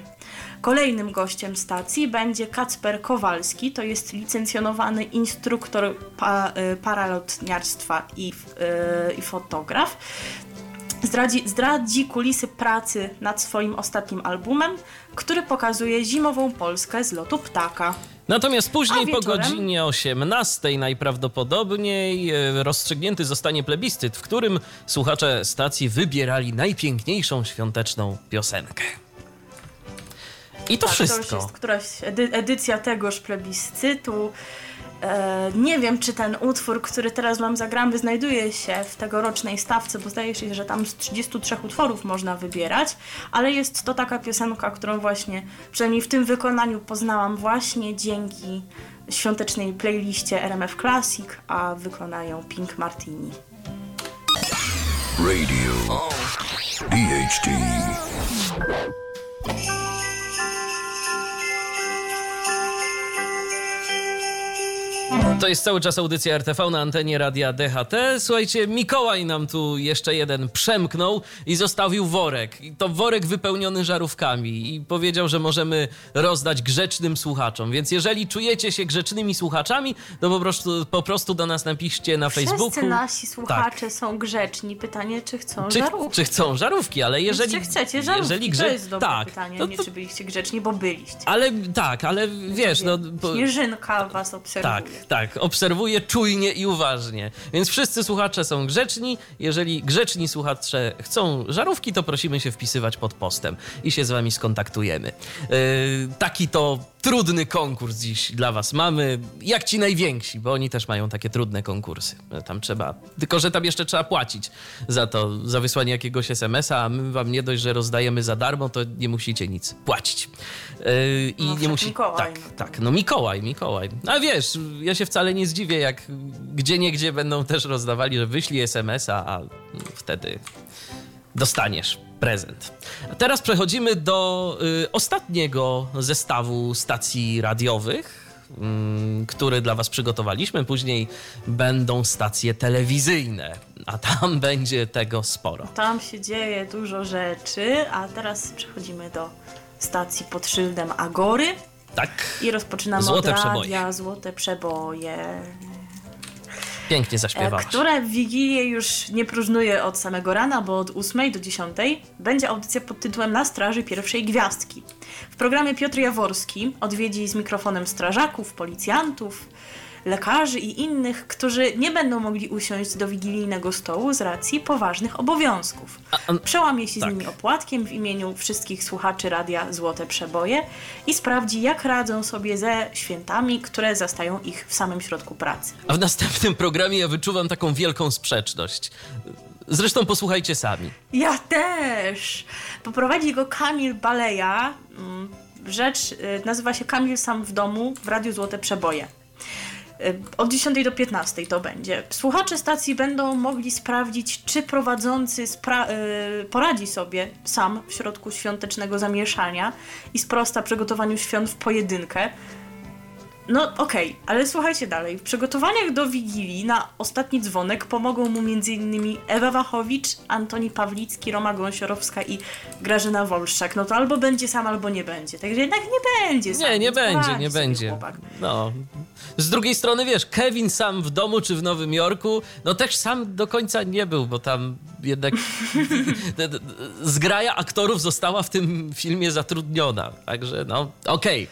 Kolejnym gościem stacji będzie Kacper Kowalski, to jest licencjonowany instruktor pa, y, paralotniarstwa i, y, i fotograf. Zdradzi, zdradzi kulisy pracy nad swoim ostatnim albumem, który pokazuje zimową Polskę z lotu ptaka. Natomiast później po godzinie 18 najprawdopodobniej e, rozstrzygnięty zostanie plebiscyt, w którym słuchacze stacji wybierali najpiękniejszą świąteczną piosenkę. I to tak, wszystko. To już jest któraś edy edycja tegoż plebiscytu. E, nie wiem, czy ten utwór, który teraz Wam zagramy, znajduje się w tegorocznej stawce, bo zdaje się, że tam z 33 utworów można wybierać, ale jest to taka piosenka, którą właśnie, przynajmniej w tym wykonaniu, poznałam właśnie dzięki świątecznej playliście RMF Classic, a wykonają Pink Martini. Radio DHT To jest cały czas audycja RTV na antenie radia DHT. Słuchajcie, Mikołaj nam tu jeszcze jeden przemknął i zostawił worek. I to worek wypełniony żarówkami i powiedział, że możemy rozdać grzecznym słuchaczom. Więc jeżeli czujecie się grzecznymi słuchaczami, to po prostu, po prostu do nas napiszcie na Wszyscy Facebooku. Wszyscy nasi słuchacze tak. są grzeczni. Pytanie, czy chcą czy, żarówki. Czy chcą żarówki, ale jeżeli... Czy chcecie żarówki, jeżeli grze... to jest dobre tak, pytanie. To, Nie, czy byliście grzeczni, bo byliście. Ale tak, ale wiesz, no... Bo... Śnieżynka was obserwuje. Tak, tak obserwuję czujnie i uważnie. Więc wszyscy słuchacze są grzeczni. Jeżeli grzeczni słuchacze chcą żarówki, to prosimy się wpisywać pod postem i się z wami skontaktujemy. Yy, taki to trudny konkurs dziś dla was mamy. Jak ci najwięksi, bo oni też mają takie trudne konkursy. Tam trzeba, tylko że tam jeszcze trzeba płacić za to, za wysłanie jakiegoś SMS-a, a my wam nie dość, że rozdajemy za darmo, to nie musicie nic płacić. Yy, I no, nie musi... Mikołaj. Tak, no. tak, no Mikołaj, Mikołaj. A wiesz, ja się wcale nie zdziwię, jak gdzie niegdzie będą też rozdawali, że wyślij SMS-a, a wtedy dostaniesz prezent. A teraz przechodzimy do y, ostatniego zestawu stacji radiowych, y, który dla Was przygotowaliśmy. Później będą stacje telewizyjne, a tam będzie tego sporo. Tam się dzieje dużo rzeczy, a teraz przechodzimy do stacji pod szyldem Agory. Tak. I rozpoczynamy Złote od przeboje. Złote Przeboje. Pięknie zaśpiewałaś. Które w Wigilię już nie próżnuje od samego rana, bo od 8 do 10 będzie audycja pod tytułem Na straży pierwszej gwiazdki. W programie Piotr Jaworski odwiedzi z mikrofonem strażaków, policjantów, lekarzy i innych, którzy nie będą mogli usiąść do wigilijnego stołu z racji poważnych obowiązków. Przełamie się tak. z nimi opłatkiem w imieniu wszystkich słuchaczy radia Złote Przeboje i sprawdzi, jak radzą sobie ze świętami, które zastają ich w samym środku pracy. A w następnym programie ja wyczuwam taką wielką sprzeczność. Zresztą posłuchajcie sami. Ja też! Poprowadzi go Kamil Baleja. Mm, rzecz y, nazywa się Kamil Sam w domu w Radiu Złote Przeboje. Od 10 do 15 to będzie. Słuchacze stacji będą mogli sprawdzić, czy prowadzący spra- yy, poradzi sobie sam w środku świątecznego zamieszania i sprosta przygotowaniu świąt w pojedynkę. No okej, ale słuchajcie dalej. W przygotowaniach do Wigilii na ostatni dzwonek pomogą mu m.in. Ewa Wachowicz, Antoni Pawlicki, Roma Gąsiorowska i Grażyna Wolszczak. No to albo będzie sam, albo nie będzie. Także jednak nie będzie sam. Nie, nie będzie, nie będzie. chłopak. No. Z drugiej strony, wiesz, Kevin sam w domu czy w Nowym Jorku, no też sam do końca nie był, bo tam jednak zgraja aktorów została w tym filmie zatrudniona. Także no, okej,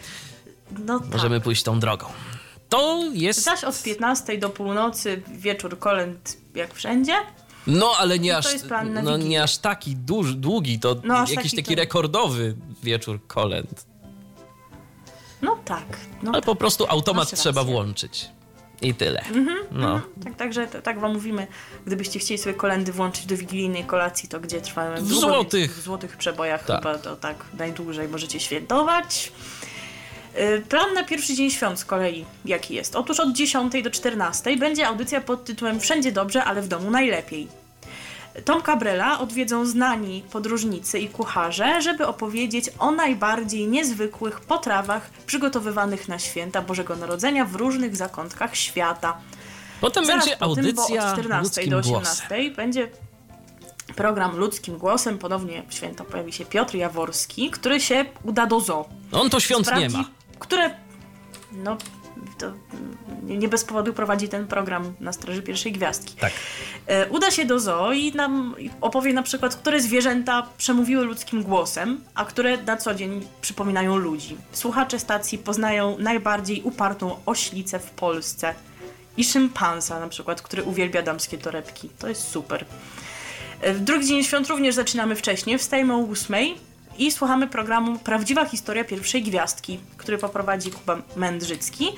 No tak. możemy pójść tą drogą. To jest... Zaś od 15 do północy wieczór kolęd jak wszędzie. No, ale nie No aż, no, nie aż taki duży, długi, to No, jakiś taki taki to- rekordowy wieczór kolęd. No tak. No Ale tak. po prostu automat trzeba rację. włączyć. I tyle. No. Tak, także tak wam mówimy, gdybyście chcieli sobie kolendy włączyć do wigilijnej kolacji, to gdzie trwają W długo, złotych. W złotych przebojach Tak. chyba to tak najdłużej możecie świętować. Y, Plan na pierwszy dzień świąt z kolei jaki jest? Otóż od 10 do 14 będzie audycja pod tytułem Wszędzie dobrze, ale w domu najlepiej. Tomka Brela odwiedzą znani podróżnicy i kucharze, żeby opowiedzieć o najbardziej niezwykłych potrawach przygotowywanych na święta Bożego Narodzenia w różnych zakątkach świata. Potem Zaraz będzie po tym, bo audycja od 14 ludzkim do głosem. 18 będzie program ludzkim głosem. Ponownie w święta pojawi się Piotr Jaworski, który się uda do zoo. On to świąt nie Sprawdzi, ma. Które, no, to nie bez powodu prowadzi ten program na Straży Pierwszej Gwiazdki. Tak. E, Uda się do zoo i nam opowie na przykład, które zwierzęta przemówiły ludzkim głosem, a które na co dzień przypominają ludzi. Słuchacze stacji poznają najbardziej upartą oślicę w Polsce i szympansa na przykład, który uwielbia damskie torebki. To jest super. E, W drugi dzień świąt również zaczynamy wcześniej, wstajemy o 8 i słuchamy programu Prawdziwa historia pierwszej gwiazdki, który poprowadzi Kuba Mędrzycki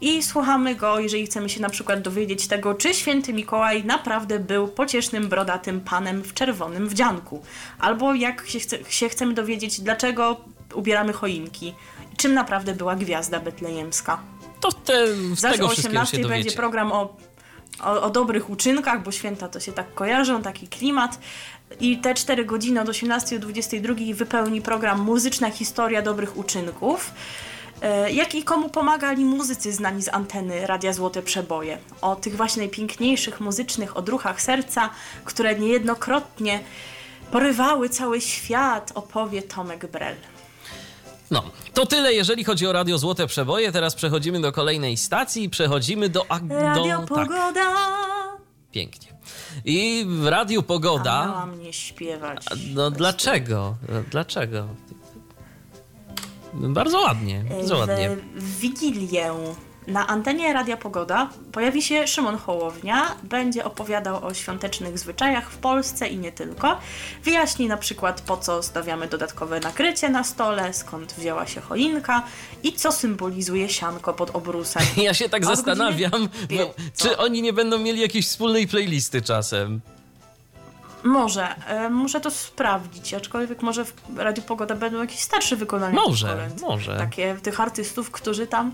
i słuchamy go, jeżeli chcemy się na przykład dowiedzieć tego, czy święty Mikołaj naprawdę był pociesznym, brodatym panem w czerwonym wdzianku, albo jak się, chce, się chcemy dowiedzieć, dlaczego ubieramy choinki, i czym naprawdę była gwiazda betlejemska. To te, z Zaś tego o wszystkiego się 18 będzie program o, o, o dobrych uczynkach, bo święta to się tak kojarzą, taki klimat. I te 4 godziny od 18 do 22 wypełni program Muzyczna historia dobrych uczynków. E, Jak i komu pomagali muzycy znani z anteny Radia Złote Przeboje. O tych właśnie najpiękniejszych muzycznych odruchach serca, które niejednokrotnie porywały cały świat, opowie Tomek Brel. No, to tyle, jeżeli chodzi o Radio Złote Przeboje. Teraz przechodzimy do kolejnej stacji i przechodzimy do... ag- Radio do tak, Pogoda! pięknie. I w Radiu A Pogoda... miała mnie śpiewać. No dlaczego? Dlaczego? Bardzo ładnie, bardzo ładnie. W Wigilię na antenie Radia Pogoda pojawi się Szymon Hołownia, będzie opowiadał o świątecznych zwyczajach w Polsce i nie tylko. Wyjaśni na przykład po co stawiamy dodatkowe nakrycie na stole, skąd wzięła się choinka i co symbolizuje sianko pod obrusem. Ja się tak od zastanawiam, bo, co? czy oni nie będą mieli jakiejś wspólnej playlisty czasem. Może, e, muszę to sprawdzić, aczkolwiek może w Radiu Pogoda będą jakieś starsze wykonania. Może, może. Takie tych artystów, którzy tam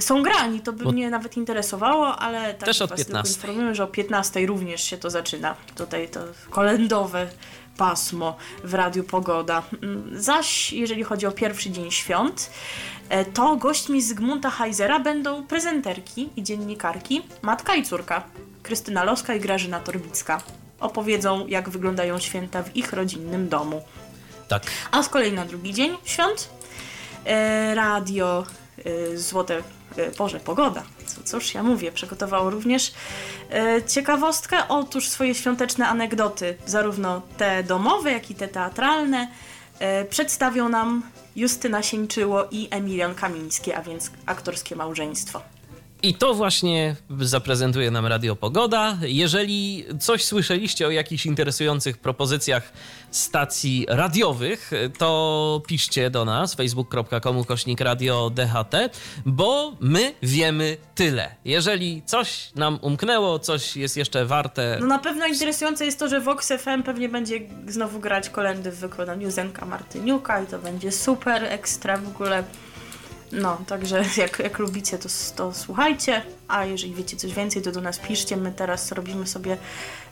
są grani, to by Bo- mnie nawet interesowało, ale tak Też od was tylko 15. informujemy, że o 15 również się to zaczyna. Tutaj to kolędowe pasmo w Radiu Pogoda. Mm, Zaś, jeżeli chodzi o pierwszy dzień świąt, e, to gośćmi Zygmunta Heizera będą prezenterki i dziennikarki, matka i córka, Krystyna Loska i Grażyna Torbicka. Opowiedzą, jak wyglądają święta w ich rodzinnym domu. Tak. A z kolei na drugi dzień świąt e, radio e, Złote, Boże, Pogoda. Co, cóż ja mówię, przygotowało również e, ciekawostkę. Otóż swoje świąteczne anegdoty, zarówno te domowe, jak i te teatralne, e, przedstawią nam Justyna Sieńczyło i Emilian Kamińskie, a więc aktorskie małżeństwo. I to właśnie zaprezentuje nam Radio Pogoda. Jeżeli coś słyszeliście o jakichś interesujących propozycjach stacji radiowych, to piszcie do nas facebook.com kośnik radio DHT, bo my wiemy tyle. Jeżeli coś nam umknęło, coś jest jeszcze warte... No na pewno interesujące jest to, że Vox FM pewnie będzie znowu grać kolendy w wykonaniu Zenka Martyniuka i to będzie super, ekstra w ogóle. No, także jak, jak lubicie, to, to słuchajcie, a jeżeli wiecie coś więcej, to do nas piszcie. My teraz robimy sobie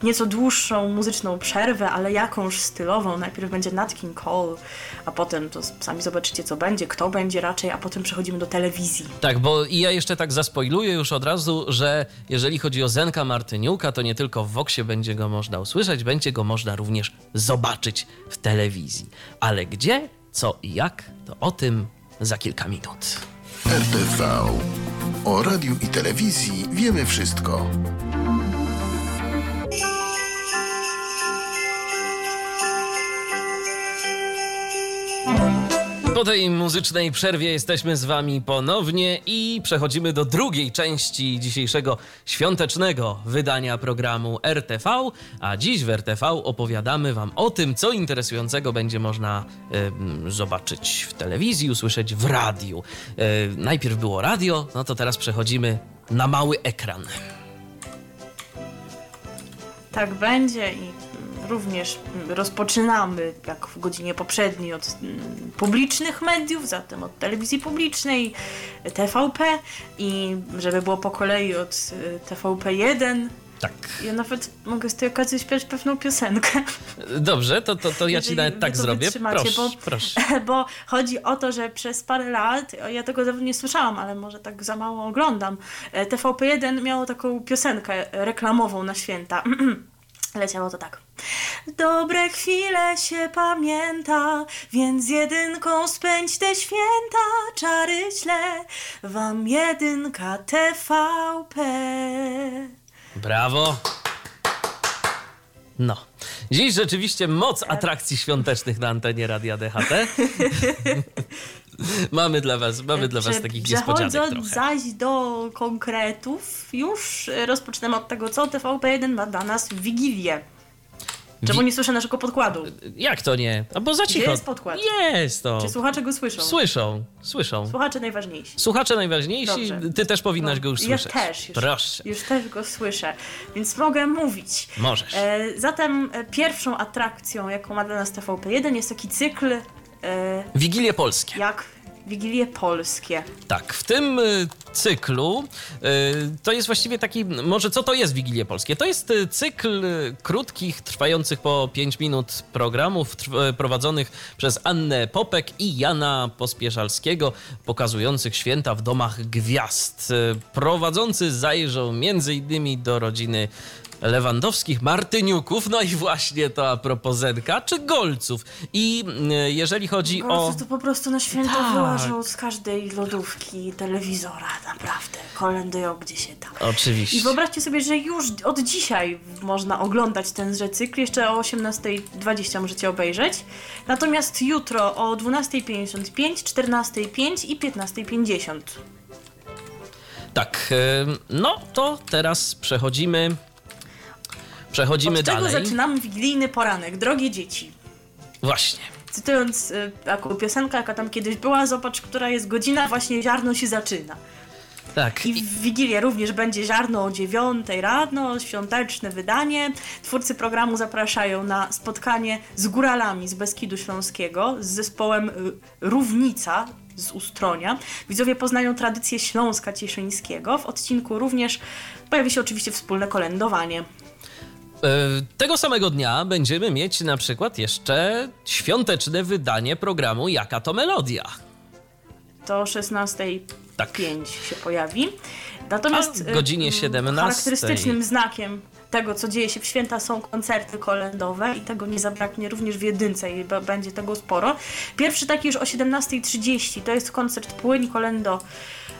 nieco dłuższą muzyczną przerwę, ale jakąś stylową. Najpierw będzie Nat King Cole, a potem to sami zobaczycie, co będzie, kto będzie raczej, a potem przechodzimy do telewizji. Tak, bo i ja jeszcze tak zaspoiluję już od razu, że jeżeli chodzi o Zenka Martyniuka, to nie tylko w Voxie będzie go można usłyszeć, będzie go można również zobaczyć w telewizji. Ale gdzie, co i jak, to o tym za kilka minut. RTV. O radiu i telewizji wiemy wszystko. Po tej muzycznej przerwie jesteśmy z Wami ponownie i przechodzimy do drugiej części dzisiejszego świątecznego wydania programu RTV. A dziś w RTV opowiadamy Wam o tym, co interesującego będzie można em, zobaczyć w telewizji, usłyszeć w radiu. E, najpierw było radio, no to teraz przechodzimy na mały ekran. Tak będzie i również rozpoczynamy, jak w godzinie poprzedniej, od mm, publicznych mediów, zatem od telewizji publicznej, TVP i żeby było po kolei od y, TVP1. Tak. Ja nawet mogę z tej okazji śpiewać pewną piosenkę. Dobrze, to, to, to ja Ci nawet tak zrobię. Proszę, bo, proszę. bo chodzi o to, że przez parę lat, ja tego nawet nie słyszałam, ale może tak za mało oglądam, e, TVP1 miało taką piosenkę reklamową na święta. Leciało to tak. Dobre chwile się pamięta, więc jedynką spędź te święta, czary śle, wam jedynka TVP. Brawo. No. Dziś rzeczywiście moc atrakcji świątecznych na antenie Radia DHT. mamy dla was, mamy dla was takich niespodzianek trochę. zaś do konkretów, już rozpoczynamy od tego, co TVP1 ma dla nas w Wigilię. Czemu nie słyszę naszego podkładu? Jak to nie? A bo za cicho. jest podkład? Jest to. Czy słuchacze go słyszą? Słyszą, słyszą. Słuchacze najważniejsi. Słuchacze najważniejsi, Dobrze. ty też powinnaś No, go już ja słyszeć. też już. Proszę. Już też go słyszę, więc mogę mówić. Możesz. E, zatem e, pierwszą atrakcją, jaką ma dla nas TVP1 jest taki cykl Wigilie polskie. jak Wigilie Polskie. Tak, w tym y, cyklu y, to jest właściwie taki, może co to jest Wigilie Polskie? To jest cykl krótkich, trwających po 5 minut programów prowadzonych przez Annę Popek i Jana Pospieszalskiego, pokazujących święta w domach gwiazd. Prowadzący zajrzą między innymi do rodziny Lewandowskich, Martyniuków, no i właśnie to a propos Zenka, czy Golców. I y, jeżeli chodzi o... Golców to po prostu na święta Tak. wyłażą z każdej lodówki telewizora, naprawdę. Kolendują gdzie się da. Oczywiście. I wyobraźcie sobie, że już od dzisiaj można oglądać tenże cykl. Jeszcze o 18.20 możecie obejrzeć. Natomiast jutro o 12.55, 14.05 i 15.50. Tak, em, no to teraz przechodzimy. Przechodzimy Od czego dalej. zaczynamy wigilijny poranek? Drogie dzieci. Właśnie. Cytując y, taką piosenkę, jaka tam kiedyś była, zobacz, która jest godzina, właśnie ziarno się zaczyna. Tak. I w Wigilię również będzie ziarno o 9 rano, świąteczne wydanie. Twórcy programu zapraszają na spotkanie z góralami z Beskidu Śląskiego, z zespołem y, Równica z Ustronia. Widzowie poznają tradycję Śląska Cieszyńskiego. W odcinku również pojawi się oczywiście wspólne kolędowanie. E, Tego samego dnia będziemy mieć na przykład jeszcze świąteczne wydanie programu Jaka to Melodia. To o 16.05 Tak. się pojawi. Natomiast A w godzinie y, 17:00. charakterystycznym znakiem tego, co dzieje się w święta, są koncerty kolędowe i tego nie zabraknie również w jedynce i będzie tego sporo. Pierwszy taki już o 17.30 to jest koncert Płyń Kolendo,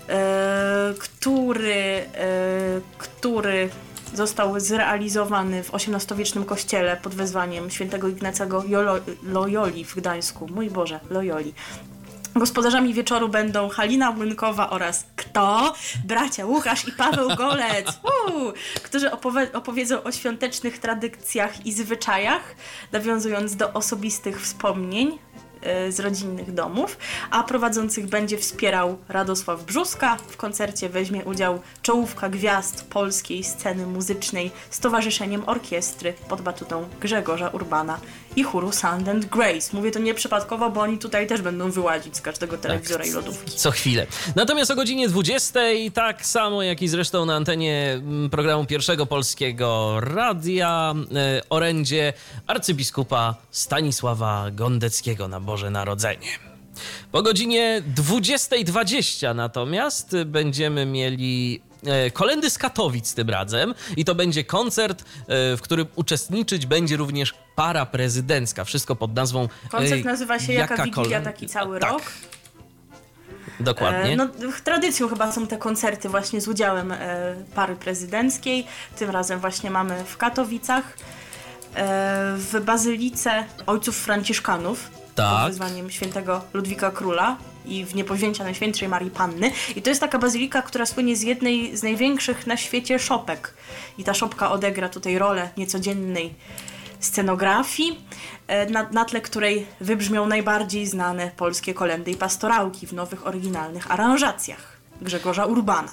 e, który, e, który został zrealizowany w XVIII kościele pod wezwaniem świętego Ignacego Jolo- Loyoli w Gdańsku. Mój Boże, Loyoli. Gospodarzami wieczoru będą Halina Młynkowa oraz kto? Bracia Łukasz i Paweł Golec, Uuu, którzy opowie- opowiedzą o świątecznych tradycjach i zwyczajach, nawiązując do osobistych wspomnień z rodzinnych domów, a prowadzących będzie wspierał Radosław Brzuska. W koncercie weźmie udział czołówka gwiazd polskiej sceny muzycznej z Towarzyszeniem Orkiestry pod batutą Grzegorza Urbana i chóru Sound and Grace. Mówię to nieprzypadkowo, bo oni tutaj też będą wyłazić z każdego telewizora i lodówki. Co chwilę. Natomiast o godzinie 20, tak samo jak i zresztą na antenie mm, programu pierwszego polskiego radia, e, orędzie arcybiskupa Stanisława Gondeckiego na Boże Narodzenie. Po godzinie 20.20 natomiast będziemy mieli e, kolendy z Katowic tym razem i to będzie koncert, e, w którym uczestniczyć będzie również para prezydencka. Wszystko pod nazwą... e, Koncert nazywa się Jaka, Wigilia, kolenda? taki cały tak, rok. Dokładnie. No, tradycją chyba są te koncerty właśnie z udziałem pary prezydenckiej. Tym razem właśnie mamy w Katowicach, w Bazylice Ojców Franciszkanów Tak. wezwaniem świętego Ludwika Króla i w niepowzięcia Najświętszej Marii Panny. I to jest taka bazylika, która słynie z jednej z największych na świecie szopek. I ta szopka odegra tutaj rolę niecodziennej scenografii, e, na, na tle której wybrzmią najbardziej znane polskie kolendy i pastorałki w nowych, oryginalnych aranżacjach Grzegorza Urbana.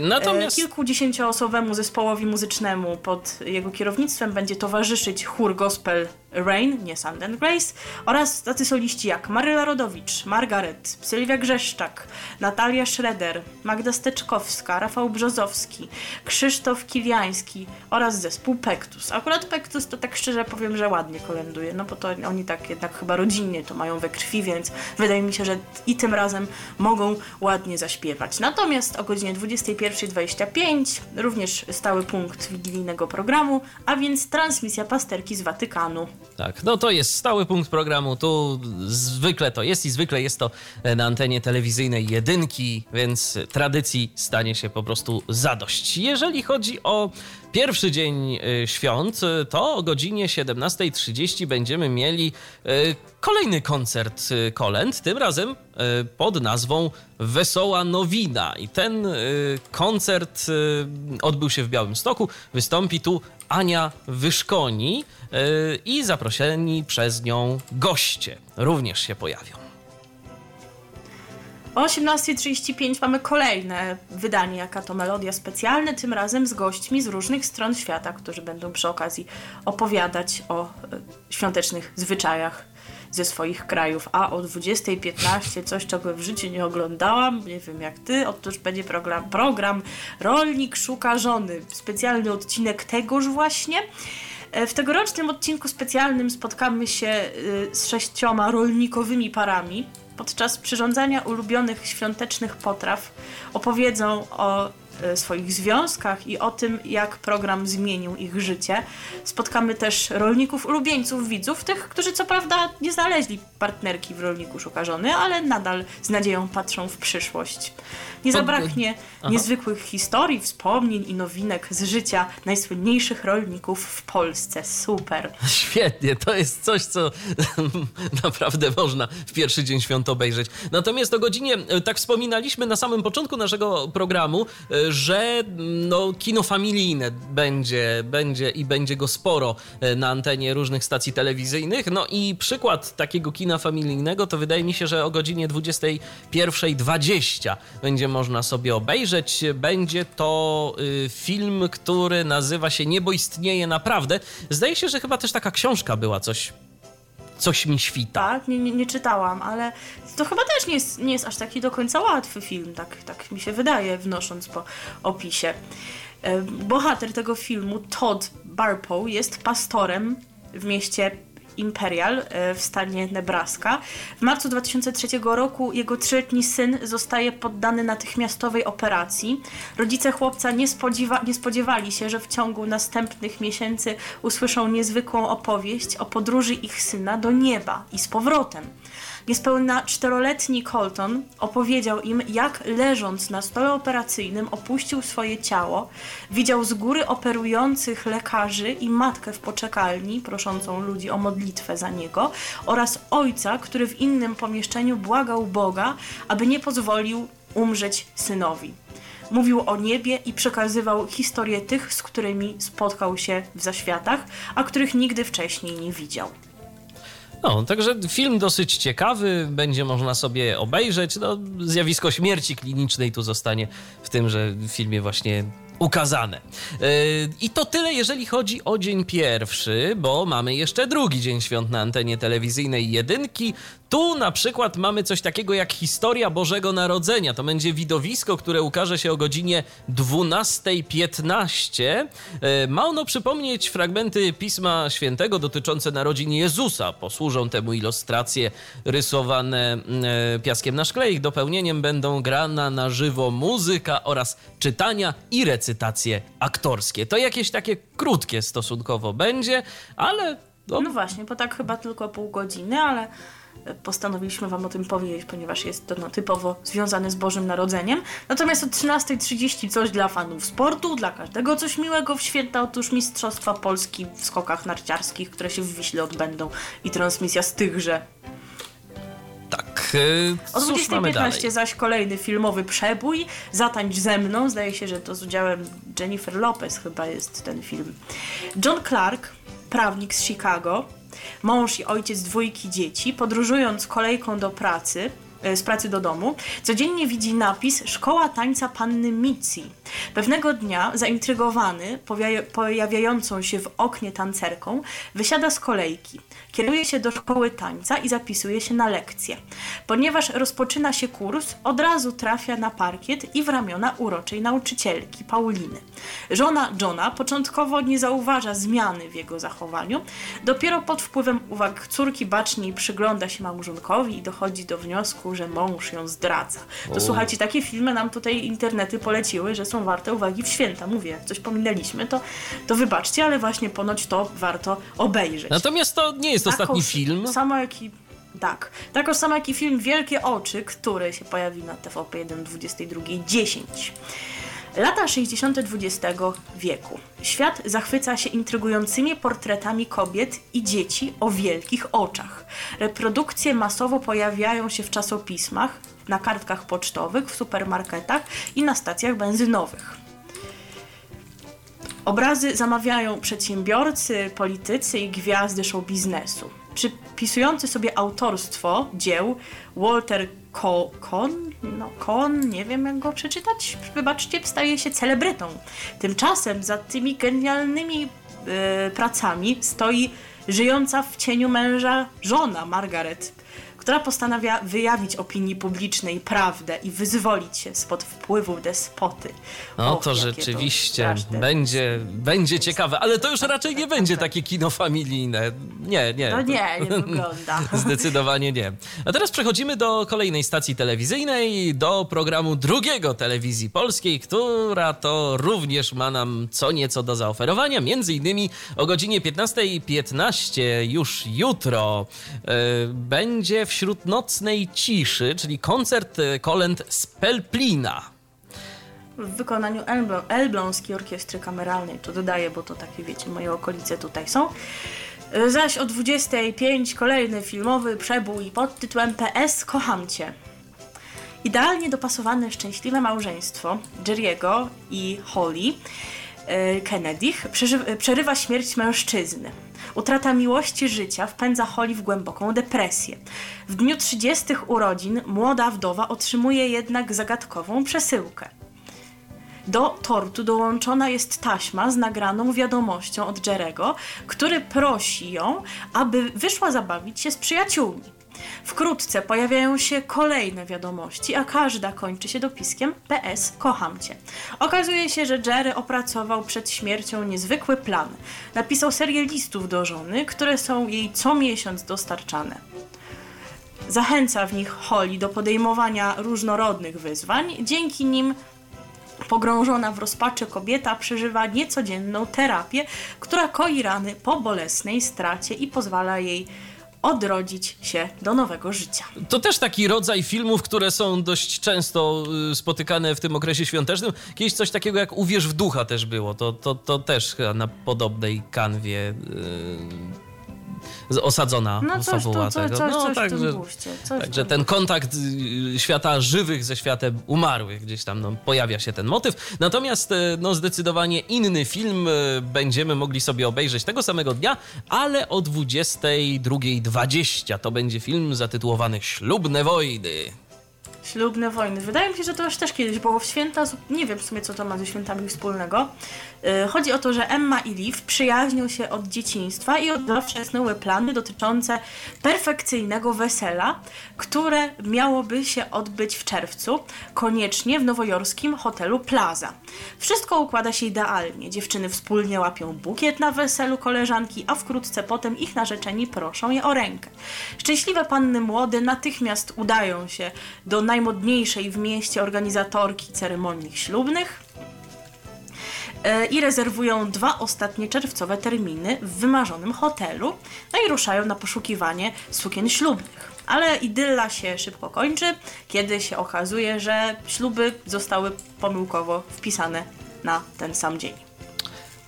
Natomiast... E, Kilkudziesięcioosobowemu zespołowi muzycznemu pod jego kierownictwem będzie towarzyszyć chór gospel Rain, nie Sound and Grace, oraz tacy soliści jak Maryla Rodowicz, Margaret, Sylwia Grzeszczak, Natalia Schroeder, Magda Steczkowska, Rafał Brzozowski, Krzysztof Kiliański oraz zespół Pektus. Akurat Pektus to tak szczerze powiem, że ładnie kolenduje, no bo to oni tak jednak chyba rodzinnie to mają we krwi, więc wydaje mi się, że i tym razem mogą ładnie zaśpiewać. Natomiast o godzinie 21.25 również stały punkt wigilijnego programu, a więc transmisja pasterki z Watykanu. Tak, no to jest stały punkt programu. Tu zwykle to jest i zwykle jest to na antenie telewizyjnej jedynki, więc tradycji stanie się po prostu zadość. Jeżeli chodzi o pierwszy dzień y, świąt, to o godzinie 17.30 będziemy mieli y, kolejny koncert y, kolęd, tym razem pod nazwą Wesoła Nowina. I ten koncert odbył się w Białymstoku. Wystąpi tu Ania Wyszkoni i zaproszeni przez nią goście również się pojawią. O 18.35 mamy kolejne wydanie Jaka to Melodia specjalne, tym razem z gośćmi z różnych stron świata, którzy będą przy okazji opowiadać o e, świątecznych zwyczajach ze swoich krajów. A o 20.15 coś, czego w życiu nie oglądałam, nie wiem jak ty, otóż będzie program, program Rolnik szuka żony. Specjalny odcinek tegoż właśnie. E, W tegorocznym odcinku specjalnym spotkamy się y, z sześcioma rolnikowymi parami. Podczas przyrządzania ulubionych świątecznych potraw opowiedzą o swoich związkach i o tym, jak program zmienił ich życie. Spotkamy też rolników, ulubieńców, widzów, tych, którzy co prawda nie znaleźli partnerki w rolniku szuka żony, ale nadal z nadzieją patrzą w przyszłość. Nie zabraknie Aha. niezwykłych historii, wspomnień i nowinek z życia najsłynniejszych rolników w Polsce. Super. Świetnie, to jest coś, co naprawdę można w pierwszy dzień świąt obejrzeć. Natomiast o godzinie, e, tak wspominaliśmy na samym początku naszego programu, e, że no, kino familijne będzie, będzie i będzie go sporo e, na antenie różnych stacji telewizyjnych. No i przykład takiego kina familijnego to wydaje mi się, że o godzinie 21.20 będzie można sobie obejrzeć. Będzie to y, film, który nazywa się Niebo istnieje naprawdę. Zdaje się, że chyba też taka książka była, coś, coś mi świta. Tak, nie, nie, nie czytałam, ale to chyba też nie jest, nie jest aż taki do końca łatwy film, tak, tak mi się wydaje, wnosząc po opisie. E, Bohater tego filmu, Todd Barpow, jest pastorem w mieście Imperial e, w stanie Nebraska. W marcu 2003 roku jego trzyletni syn zostaje poddany natychmiastowej operacji. Rodzice chłopca nie, spodziewa- nie spodziewali się, że w ciągu następnych miesięcy usłyszą niezwykłą opowieść o podróży ich syna do nieba i z powrotem. Niespełna czteroletni Colton opowiedział im, jak leżąc na stole operacyjnym opuścił swoje ciało, widział z góry operujących lekarzy i matkę w poczekalni, proszącą ludzi o modlitwę za niego, oraz ojca, który w innym pomieszczeniu błagał Boga, aby nie pozwolił umrzeć synowi. Mówił o niebie i przekazywał historię tych, z którymi spotkał się w zaświatach, a których nigdy wcześniej nie widział. No, także film dosyć ciekawy, będzie można sobie obejrzeć. No, zjawisko śmierci klinicznej tu zostanie w tymże filmie właśnie ukazane. Yy, I to tyle, jeżeli chodzi o dzień pierwszy, bo mamy jeszcze drugi dzień świąt na antenie telewizyjnej jedynki. Tu na przykład mamy coś takiego jak historia Bożego Narodzenia. To będzie widowisko, które ukaże się o godzinie 12.15. Yy, ma ono przypomnieć fragmenty Pisma Świętego dotyczące narodzin Jezusa. Posłużą temu ilustracje rysowane yy, piaskiem na szkle. Ich dopełnieniem będą grana na żywo muzyka oraz czytania i recytacje aktorskie. To jakieś takie krótkie stosunkowo będzie, ale no, No właśnie, bo tak chyba tylko pół godziny, ale postanowiliśmy Wam o tym powiedzieć, ponieważ jest to no, typowo związane z Bożym Narodzeniem. Natomiast o 13.30 coś dla fanów sportu, dla każdego coś miłego w święta. Otóż Mistrzostwa Polski w skokach narciarskich, które się w Wiśle odbędą i transmisja z tychże. tak. Yy, O cóż mamy dalej? 20.15 zaś kolejny filmowy przebój. Zatańcz ze mną. Zdaje się, że to z udziałem Jennifer Lopez chyba jest ten film. John Clark, prawnik z Chicago, mąż i ojciec dwójki dzieci, podróżując kolejką do pracy, e, z pracy do domu, codziennie widzi napis Szkoła Tańca Panny Mitzi. Pewnego dnia, zaintrygowany pojawiającą się w oknie tancerką, wysiada z kolejki. Kieruje się do szkoły tańca i zapisuje się na lekcję. Ponieważ rozpoczyna się kurs, od razu trafia na parkiet i w ramiona uroczej nauczycielki, Pauliny. Żona Johna początkowo nie zauważa zmiany w jego zachowaniu, dopiero pod wpływem uwag córki baczniej przygląda się małżonkowi i dochodzi do wniosku, że mąż ją zdradza. To O. słuchajcie, takie filmy nam tutaj internety poleciły, że są warte uwagi w święta. Mówię, jak coś pominęliśmy, to, to wybaczcie, ale właśnie ponoć to warto obejrzeć. Natomiast to nie jest ostatni Takoż film. Samo jak i. Tak. Takoż samo jak i film Wielkie Oczy, który się pojawi na TVP1 22.10. Lata 60. XX wieku. Świat zachwyca się intrygującymi portretami kobiet i dzieci o wielkich oczach. Reprodukcje masowo pojawiają się w czasopismach, na kartkach pocztowych, w supermarketach i na stacjach benzynowych. Obrazy zamawiają przedsiębiorcy, politycy i gwiazdy show biznesu. Przypisujący sobie autorstwo dzieł Walter Ko- Kohn, no Kohn, nie wiem jak go przeczytać, wybaczcie, staje się celebrytą. Tymczasem za tymi genialnymi e, pracami stoi żyjąca w cieniu męża żona Margaret, która postanawia wyjawić opinii publicznej prawdę i wyzwolić się spod wpływów despoty. No Och, to rzeczywiście straszne. będzie, będzie ciekawe, ale to już raczej nie będzie takie kino familijne. Nie, nie. No nie, nie wygląda. Zdecydowanie nie. A teraz przechodzimy do kolejnej stacji telewizyjnej, do programu drugiego telewizji polskiej, która to również ma nam co nieco do zaoferowania. Między innymi o godzinie 15.15 już jutro e, będzie wśród nocnej ciszy, czyli koncert e, kolęd z Pelplina. W wykonaniu Elblą, Elbląskiej Orkiestry Kameralnej, to dodaję, bo to takie, wiecie, moje okolice tutaj są. Y, Zaś o 25 kolejny filmowy przebój pod tytułem PS Kocham Cię. Idealnie dopasowane szczęśliwe małżeństwo Jerry'ego i Holly y, Kennedy przerywa śmierć mężczyzny. Utrata miłości życia wpędza Holly w głęboką depresję. W dniu 30 urodzin młoda wdowa otrzymuje jednak zagadkową przesyłkę. Do tortu dołączona jest taśma z nagraną wiadomością od Jerego, który prosi ją, aby wyszła zabawić się z przyjaciółmi. Wkrótce pojawiają się kolejne wiadomości, a każda kończy się dopiskiem PS kocham cię. Okazuje się, że Jerry opracował przed śmiercią niezwykły plan. Napisał serię listów do żony, które są jej co miesiąc dostarczane. Zachęca w nich Holly do podejmowania różnorodnych wyzwań, dzięki nim Pogrążona w rozpaczy kobieta przeżywa niecodzienną terapię, która koi rany po bolesnej stracie i pozwala jej odrodzić się do nowego życia. To też taki rodzaj filmów, które są dość często y, spotykane w tym okresie świątecznym. Kiedyś coś takiego jak Uwierz w ducha też było. To, to, to też chyba na podobnej kanwie y, z- osadzona No coś, tu, fabuła co, tego. coś, no, coś także, guście. Także ten kontakt y, świata żywych ze światem umarłych gdzieś tam no, pojawia się ten motyw. Natomiast y, no, zdecydowanie inny film y, będziemy mogli sobie obejrzeć tego samego dnia, ale o 22.20 to będzie film zatytułowany Ślubne Wojny. Ślubne wojny. Wydaje mi się, że to już też kiedyś było w święta. Nie wiem w sumie, co to ma ze świętami wspólnego. Yy, chodzi o to, że Emma i Liv przyjaźnią się od dzieciństwa i od zawsze snuły plany dotyczące perfekcyjnego wesela, które miałoby się odbyć w czerwcu, koniecznie w nowojorskim hotelu Plaza. Wszystko układa się idealnie. Dziewczyny wspólnie łapią bukiet na weselu koleżanki, a wkrótce potem ich narzeczeni proszą je o rękę. Szczęśliwe panny młode natychmiast udają się do najmodniejszej w mieście organizatorki ceremonii ślubnych e, i rezerwują dwa ostatnie czerwcowe terminy w wymarzonym hotelu, no i ruszają na poszukiwanie sukien ślubnych. Ale idylla się szybko kończy, kiedy się okazuje, że śluby zostały pomyłkowo wpisane na ten sam dzień.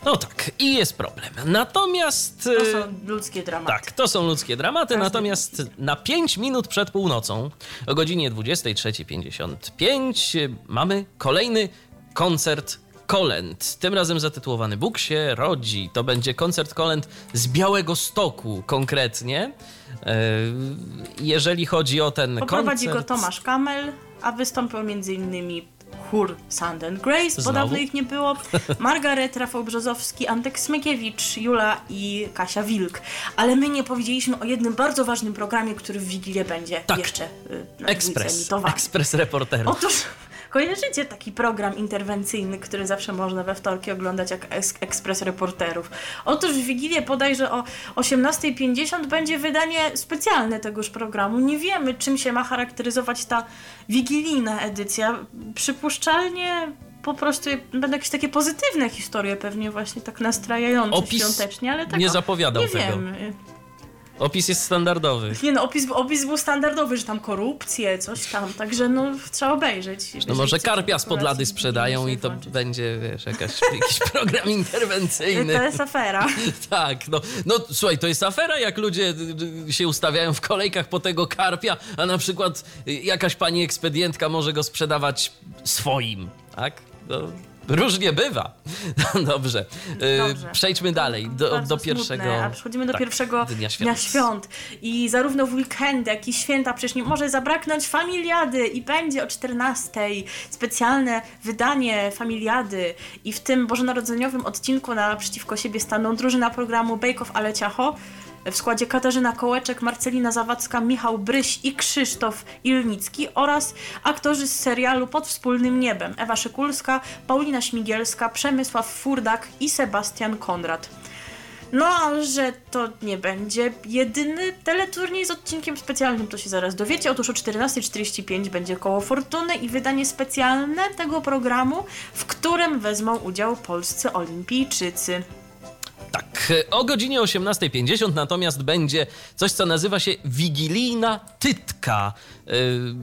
No tak, i jest problem. Natomiast. To są ludzkie dramaty. Tak, to są ludzkie dramaty, Każdy natomiast na 5 minut przed północą, o godzinie 23.55, mamy kolejny koncert kolęd. Tym razem zatytułowany Bóg się rodzi. To będzie koncert kolęd z Białego Stoku konkretnie. E, Jeżeli chodzi o ten Poprowadzi koncert... go Tomasz Kamel, a wystąpią m.in. chór Sand and Grace, bo dawno ich nie było, Margaret, Rafał Brzozowski, Antek Smykiewicz, Jula i Kasia Wilk. Ale my nie powiedzieliśmy o jednym bardzo ważnym programie, który w Wigilię będzie Tak. jeszcze y, Ekspres, emitowany. ekspres reporterów. Otóż kojarzycie taki program interwencyjny, który zawsze można we wtorki oglądać jak eks- ekspres reporterów. Otóż w Wigilię bodajże o 18.50 będzie wydanie specjalne tegoż programu. Nie wiemy, czym się ma charakteryzować ta wigilijna edycja. Przypuszczalnie po prostu będą jakieś takie pozytywne historie, pewnie właśnie tak nastrajające Opis świątecznie, ale tak nie o, zapowiadał nie tego. wiem. Opis jest standardowy. Nie no, opis, opis był standardowy, że tam korupcje, coś tam, także no trzeba obejrzeć. No może karpia z podlady sprzedają i to włączyć. będzie, wiesz, jakaś, jakiś program interwencyjny. To jest afera. Tak, no, no słuchaj, to jest afera, jak ludzie się ustawiają w kolejkach po tego karpia, a na przykład jakaś pani ekspedientka może go sprzedawać swoim, tak? No, różnie bywa. Dobrze. Y, Dobrze. Przejdźmy dalej do, do pierwszego. Smutne. A przechodzimy do tak, pierwszego dnia dnia świąt. świąt. I zarówno w weekendy, jak i święta przecież nie może zabraknąć familiady i będzie o 14 specjalne wydanie familiady i w tym bożonarodzeniowym odcinku naprzeciwko siebie staną drużyna programu Bake Off Ale Ciacho w składzie Katarzyna Kołeczek, Marcelina Zawadzka, Michał Bryś i Krzysztof Ilnicki oraz aktorzy z serialu Pod wspólnym niebem Ewa Szykulska, Paulina Śmigielska, Przemysław Furdak i Sebastian Konrad. No, a że to nie będzie jedyny teleturniej z odcinkiem specjalnym, to się zaraz dowiecie. Otóż o 14.45 będzie koło Fortuny i wydanie specjalne tego programu, w którym wezmą udział polscy olimpijczycy. Tak, o godzinie 18.50 natomiast będzie coś, co nazywa się Wigilijna Tytka. Y,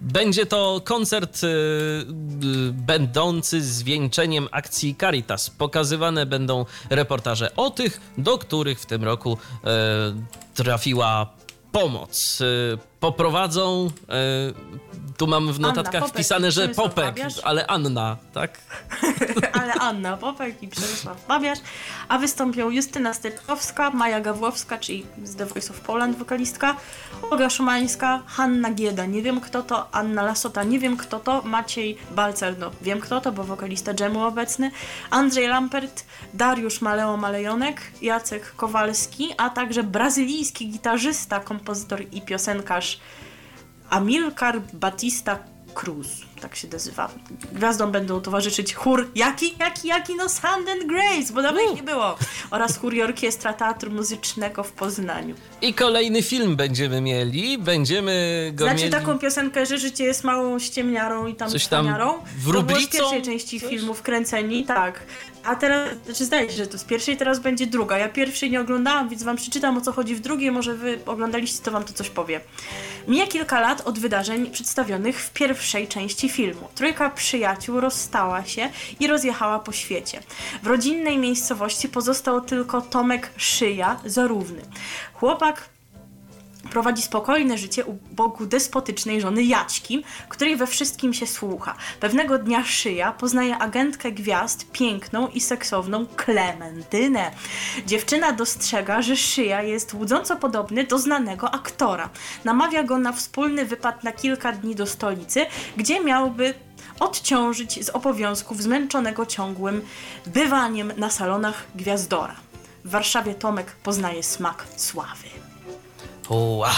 Będzie to koncert y, y, będący zwieńczeniem akcji Caritas. Pokazywane będą reportaże o tych, do których w tym roku trafiła pomoc. Poprowadzą, y, tu mam w Anna notatkach Popek wpisane, że Popek, ale Anna, tak? Ale Anna Popek i Przemysław Babiarz, a wystąpią Justyna Steczkowska, Maja Gawłowska, czyli z The Voice of Poland wokalistka, Olga Szumańska, Hanna Gieda, nie wiem kto to, Anna Lasota, nie wiem kto to, Maciej Balcer, no wiem kto to, bo wokalista dżemu obecny, Andrzej Lampert, Dariusz Maleo Malejonek, Jacek Kowalski, a także brazylijski gitarzysta, kompozytor i piosenkarz Amilcar Batista Cruz, tak się nazywa. Gwiazdom będą towarzyszyć chór, jaki, jaki, jaki, no Sand and Grace, bo dawno ich nie było, oraz chór i orkiestra Teatru Muzycznego w Poznaniu. I kolejny film będziemy mieli. Będziemy go Znacie mieli... taką piosenkę, że życie jest małą ściemniarą i tam Coś tam ściemniarą? To było z wróblicą? pierwszej części Coś? filmu wkręceni, tak. A teraz, znaczy zdaje się, że to z pierwszej, teraz będzie druga. Ja pierwszej nie oglądałam, więc wam przeczytam o co chodzi w drugiej, może wy oglądaliście, to wam to coś powie. Mija kilka lat od wydarzeń przedstawionych w pierwszej części filmu. Trójka przyjaciół rozstała się i rozjechała po świecie. W rodzinnej miejscowości pozostał tylko Tomek Szyja, zarówny. Chłopak prowadzi spokojne życie u boku despotycznej żony Jaćki, której we wszystkim się słucha. Pewnego dnia Szyja poznaje agentkę gwiazd, piękną i seksowną Klementynę. Dziewczyna dostrzega, że Szyja jest łudząco podobny do znanego aktora. Namawia go na wspólny wypad na kilka dni do stolicy, gdzie miałby odciążyć z obowiązków zmęczonego ciągłym bywaniem na salonach Gwiazdora. W Warszawie Tomek poznaje smak sławy. Ua.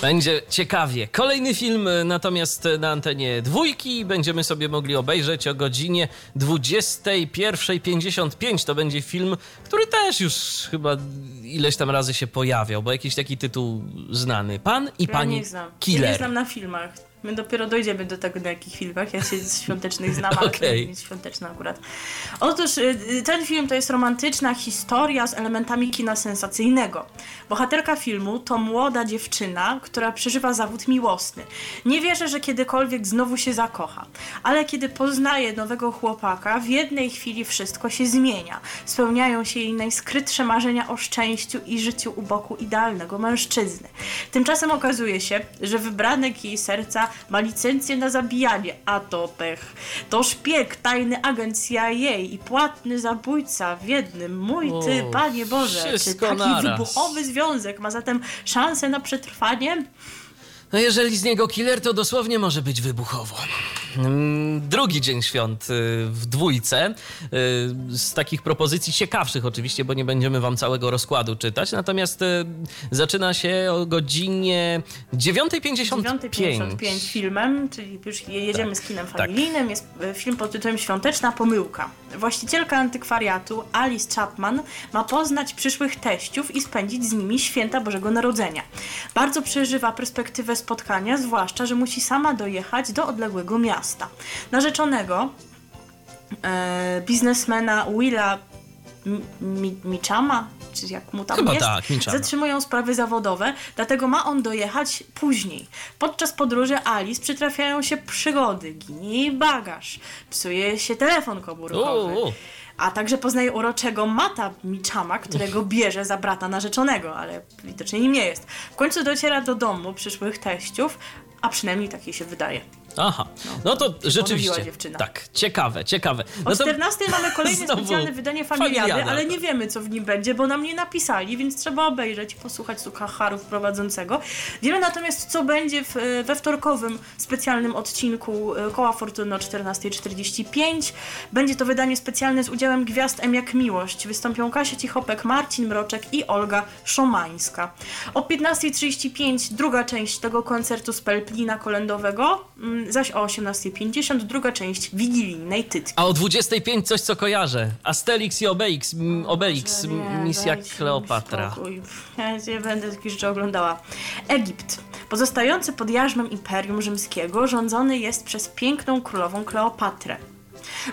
Będzie ciekawie. Kolejny film y, natomiast na antenie dwójki będziemy sobie mogli obejrzeć o godzinie 21.55. To będzie film, który też już chyba ileś tam razy się pojawiał, bo jakiś taki tytuł znany. Pan i Ja pani nie znam. Ja Killer. nie znam na filmach. My dopiero dojdziemy do tego, na jakich filmach. Ja się z świątecznych znam, ale okay. świąteczna akurat. Otóż y, ten film to jest romantyczna historia z elementami kina sensacyjnego. Bohaterka filmu to młoda dziewczyna, która przeżywa zawód miłosny. Nie wierzę, że kiedykolwiek znowu się zakocha, ale kiedy poznaje nowego chłopaka, w jednej chwili wszystko się zmienia. Spełniają się jej najskrytsze marzenia o szczęściu i życiu u boku idealnego mężczyzny. Tymczasem okazuje się, że wybranek jej serca ma licencję na zabijanie, a to pech. To szpieg, tajny agent CIA i płatny zabójca w jednym. Mój ty, O, panie Boże, czy taki naraz. wybuchowy związek ma zatem szansę na przetrwanie? No jeżeli z niego killer, to dosłownie może być wybuchowo. Mm, Drugi dzień świąt y, w dwójce. y, Z takich propozycji ciekawszych oczywiście, bo nie będziemy wam całego rozkładu czytać. Natomiast y, zaczyna się o godzinie 9.55. 9.55 filmem, czyli już je- jedziemy z kinem familijnym. Jest e, film pod tytułem Świąteczna pomyłka. Właścicielka antykwariatu Alice Chapman ma poznać przyszłych teściów i spędzić z nimi święta Bożego Narodzenia. Bardzo przeżywa perspektywę spotkania, zwłaszcza, że musi sama dojechać do odległego miasta. Narzeczonego e, biznesmena Willa Mi- Michama, czy jak mu tam Chyba jest, tak, zatrzymują sprawy zawodowe, dlatego ma on dojechać później. Podczas podróży Alice przytrafiają się przygody, ginie jej bagaż, psuje się telefon komórkowy. Uuu. A także poznaje uroczego Mata Michama, którego bierze za brata narzeczonego, ale widocznie nim nie jest. W końcu dociera do domu przyszłych teściów, a przynajmniej tak jej się wydaje. Aha, no to rzeczywiście. dziewczyna. Tak, ciekawe, ciekawe. O No to 14 mamy kolejne znowu specjalne wydanie familiady, familiada. ale nie wiemy co w nim będzie, bo nam nie napisali, więc trzeba obejrzeć i posłuchać sucharów prowadzącego. Wiemy natomiast co będzie w, we wtorkowym specjalnym odcinku e, Koła Fortuny o 14.45. Będzie to wydanie specjalne z udziałem gwiazd M jak Miłość. Wystąpią Kasia Cichopek, Marcin Mroczek i Olga Szomańska. O 15.35 druga część tego koncertu z Pelplina kolędowego, mm, zaś o 18.50 druga część wigilijnej Tytki. A o 25 coś, co kojarzę. Asterix i Obelix, Obelix Boże, nie, misja Kleopatra. Ja nie będę takich rzeczy oglądała. Egipt. Pozostający pod jarzmem Imperium Rzymskiego rządzony jest przez piękną królową Kleopatrę.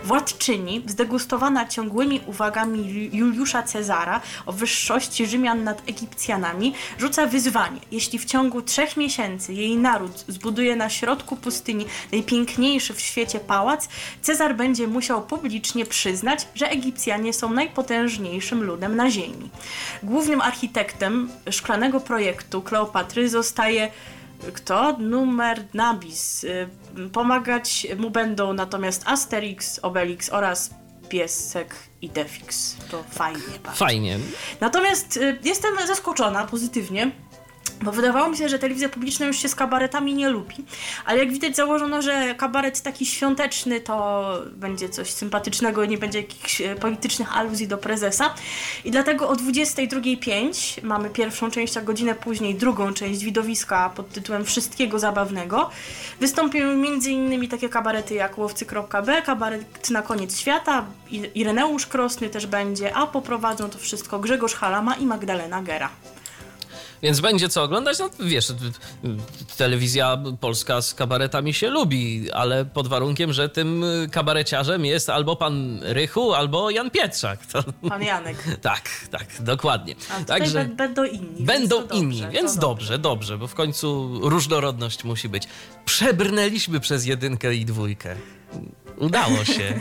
Władczyni, zdegustowana ciągłymi uwagami Ju- Juliusza Cezara o wyższości Rzymian nad Egipcjanami, rzuca wyzwanie. Jeśli w ciągu trzech miesięcy jej naród zbuduje na środku pustyni najpiękniejszy w świecie pałac, Cezar będzie musiał publicznie przyznać, że Egipcjanie są najpotężniejszym ludem na ziemi. Głównym architektem szklanego projektu Kleopatry zostaje kto? Numer Nabis. Pomagać mu będą natomiast Asterix, Obelix oraz Piesek i Defix. To fajnie bardzo. Fajnie. Natomiast y, jestem zaskoczona pozytywnie, bo wydawało mi się, że telewizja publiczna już się z kabaretami nie lubi, ale jak widać założono, że kabaret taki świąteczny to będzie coś sympatycznego, nie będzie jakichś e, politycznych aluzji do prezesa i dlatego o 22.05 mamy pierwszą część, a godzinę później drugą część widowiska pod tytułem Wszystkiego Zabawnego. Wystąpią m.in. takie kabarety jak Łowcy.b, kabaret Na Koniec Świata, Ireneusz Krosny też będzie, a poprowadzą to wszystko Grzegorz Halama i Magdalena Gera. Więc będzie co oglądać. No wiesz, telewizja polska z kabaretami się lubi, ale pod warunkiem, że tym y, kabareciarzem jest albo pan Rychu, albo Jan Pietrzak. To... Pan Janek. Tak, tak, dokładnie. A tutaj Także bę- będą inni. będą inni, więc dobrze, dobrze, bo w końcu różnorodność musi być. Przebrnęliśmy przez jedynkę i dwójkę. Udało się.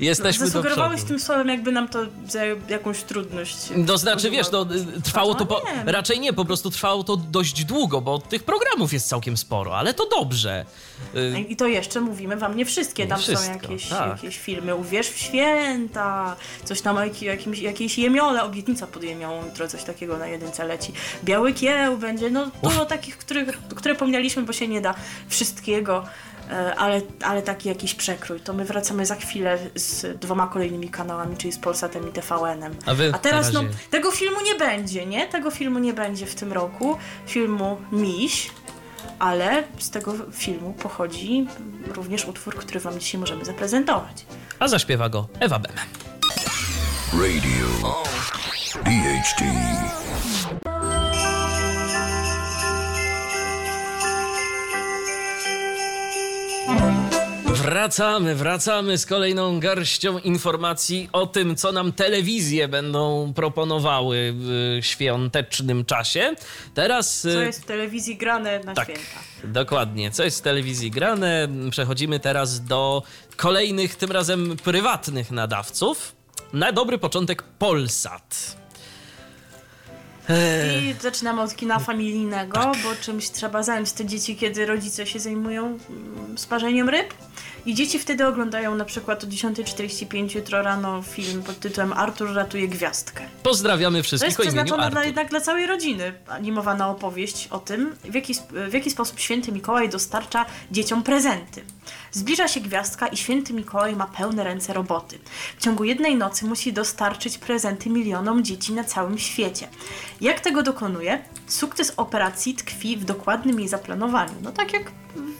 Jesteśmy do Zasugerowałeś tym słowem, jakby nam to jakąś trudność. To znaczy, wiesz, no, trwało to, po, Nie. raczej nie, po prostu trwało to dość długo, bo tych programów jest całkiem sporo, ale to dobrze. Y, I to jeszcze mówimy wam nie wszystkie. Nie Tam są wszystko, jakieś, tak. jakieś filmy Uwierz w święta, coś tam o jaki- jakimś, jakiejś jemiole, obietnica pod jutro coś takiego na jedynce leci. Biały kieł będzie, no dużo takich, których, które pomnialiśmy, bo się nie da wszystkiego. E, Ale, ale taki jakiś przekrój. To my wracamy za chwilę z dwoma kolejnymi kanałami, czyli z Polsatem i TVN-em. A wy A teraz no, tego filmu nie będzie, nie? Tego filmu nie będzie w tym roku. Filmu Miś, ale z tego filmu pochodzi również utwór, który wam dzisiaj możemy zaprezentować. A zaśpiewa go Ewa Bem. Radio DHT. Wracamy, wracamy z kolejną garścią informacji o tym, co nam telewizje będą proponowały w świątecznym czasie. Teraz. Co y, jest w telewizji grane na Tak, święta. dokładnie. Co jest w telewizji grane? Przechodzimy teraz do kolejnych, tym razem prywatnych nadawców. Na dobry początek Polsat. I zaczynamy od kina familijnego, Tak. bo czymś trzeba zająć te dzieci, kiedy rodzice się zajmują mm, sparzeniem ryb. I dzieci wtedy oglądają na przykład o 10.45 jutro rano film pod tytułem Artur ratuje gwiazdkę. Pozdrawiamy To wszystkich jest o imieniu przeznaczona dla, jednak dla całej rodziny animowana opowieść o tym, w jaki, w jaki sposób święty Mikołaj dostarcza dzieciom prezenty. Zbliża się gwiazdka i święty Mikołaj ma pełne ręce roboty. W ciągu jednej nocy musi dostarczyć prezenty milionom dzieci na całym świecie. Jak tego dokonuje? Sukces operacji tkwi w dokładnym jej zaplanowaniu. No tak jak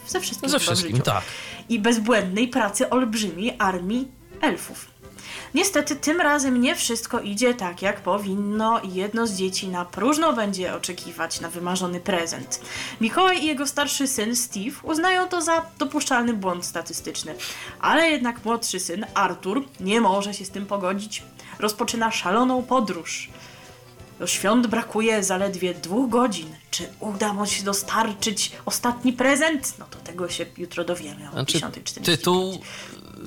ze wszystkim Ze wszystkim, tak. I bezbłędnej pracy olbrzymiej armii elfów. Niestety tym razem nie wszystko idzie tak jak powinno i jedno z dzieci na próżno będzie oczekiwać na wymarzony prezent. Mikołaj i jego starszy syn Steve uznają to za dopuszczalny błąd statystyczny, ale jednak młodszy syn Arthur nie może się z tym pogodzić. Rozpoczyna szaloną podróż. Do świąt brakuje zaledwie dwóch godzin. Czy uda mu się dostarczyć ostatni prezent? No to tego się jutro dowiemy o Znaczy, 10.45. tytuł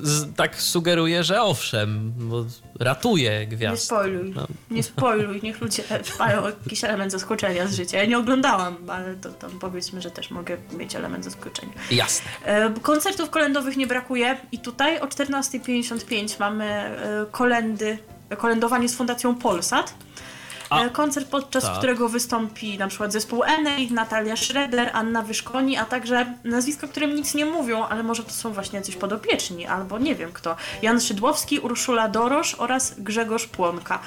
z, tak sugeruje, że owszem, bo ratuje Nie gwiazd. spoiluj, No. nie spoiluj, niech ludzie mają jakiś element zaskoczenia z życia. Ja nie oglądałam, ale to tam powiedzmy, że też mogę mieć element zaskoczenia. Jasne. E, koncertów kolędowych nie brakuje i tutaj o 14.55 mamy e, kolendy, kolędowanie z Fundacją Polsat. A, E, Koncert, podczas tak. którego wystąpi na przykład zespół Enej, Natalia Schroeder, Anna Wyszkoni, a także nazwiska, którym nic nie mówią, ale może to są właśnie jacyś podopieczni, albo nie wiem kto. Jan Szydłowski, Urszula Dorosz oraz Grzegorz Płonka.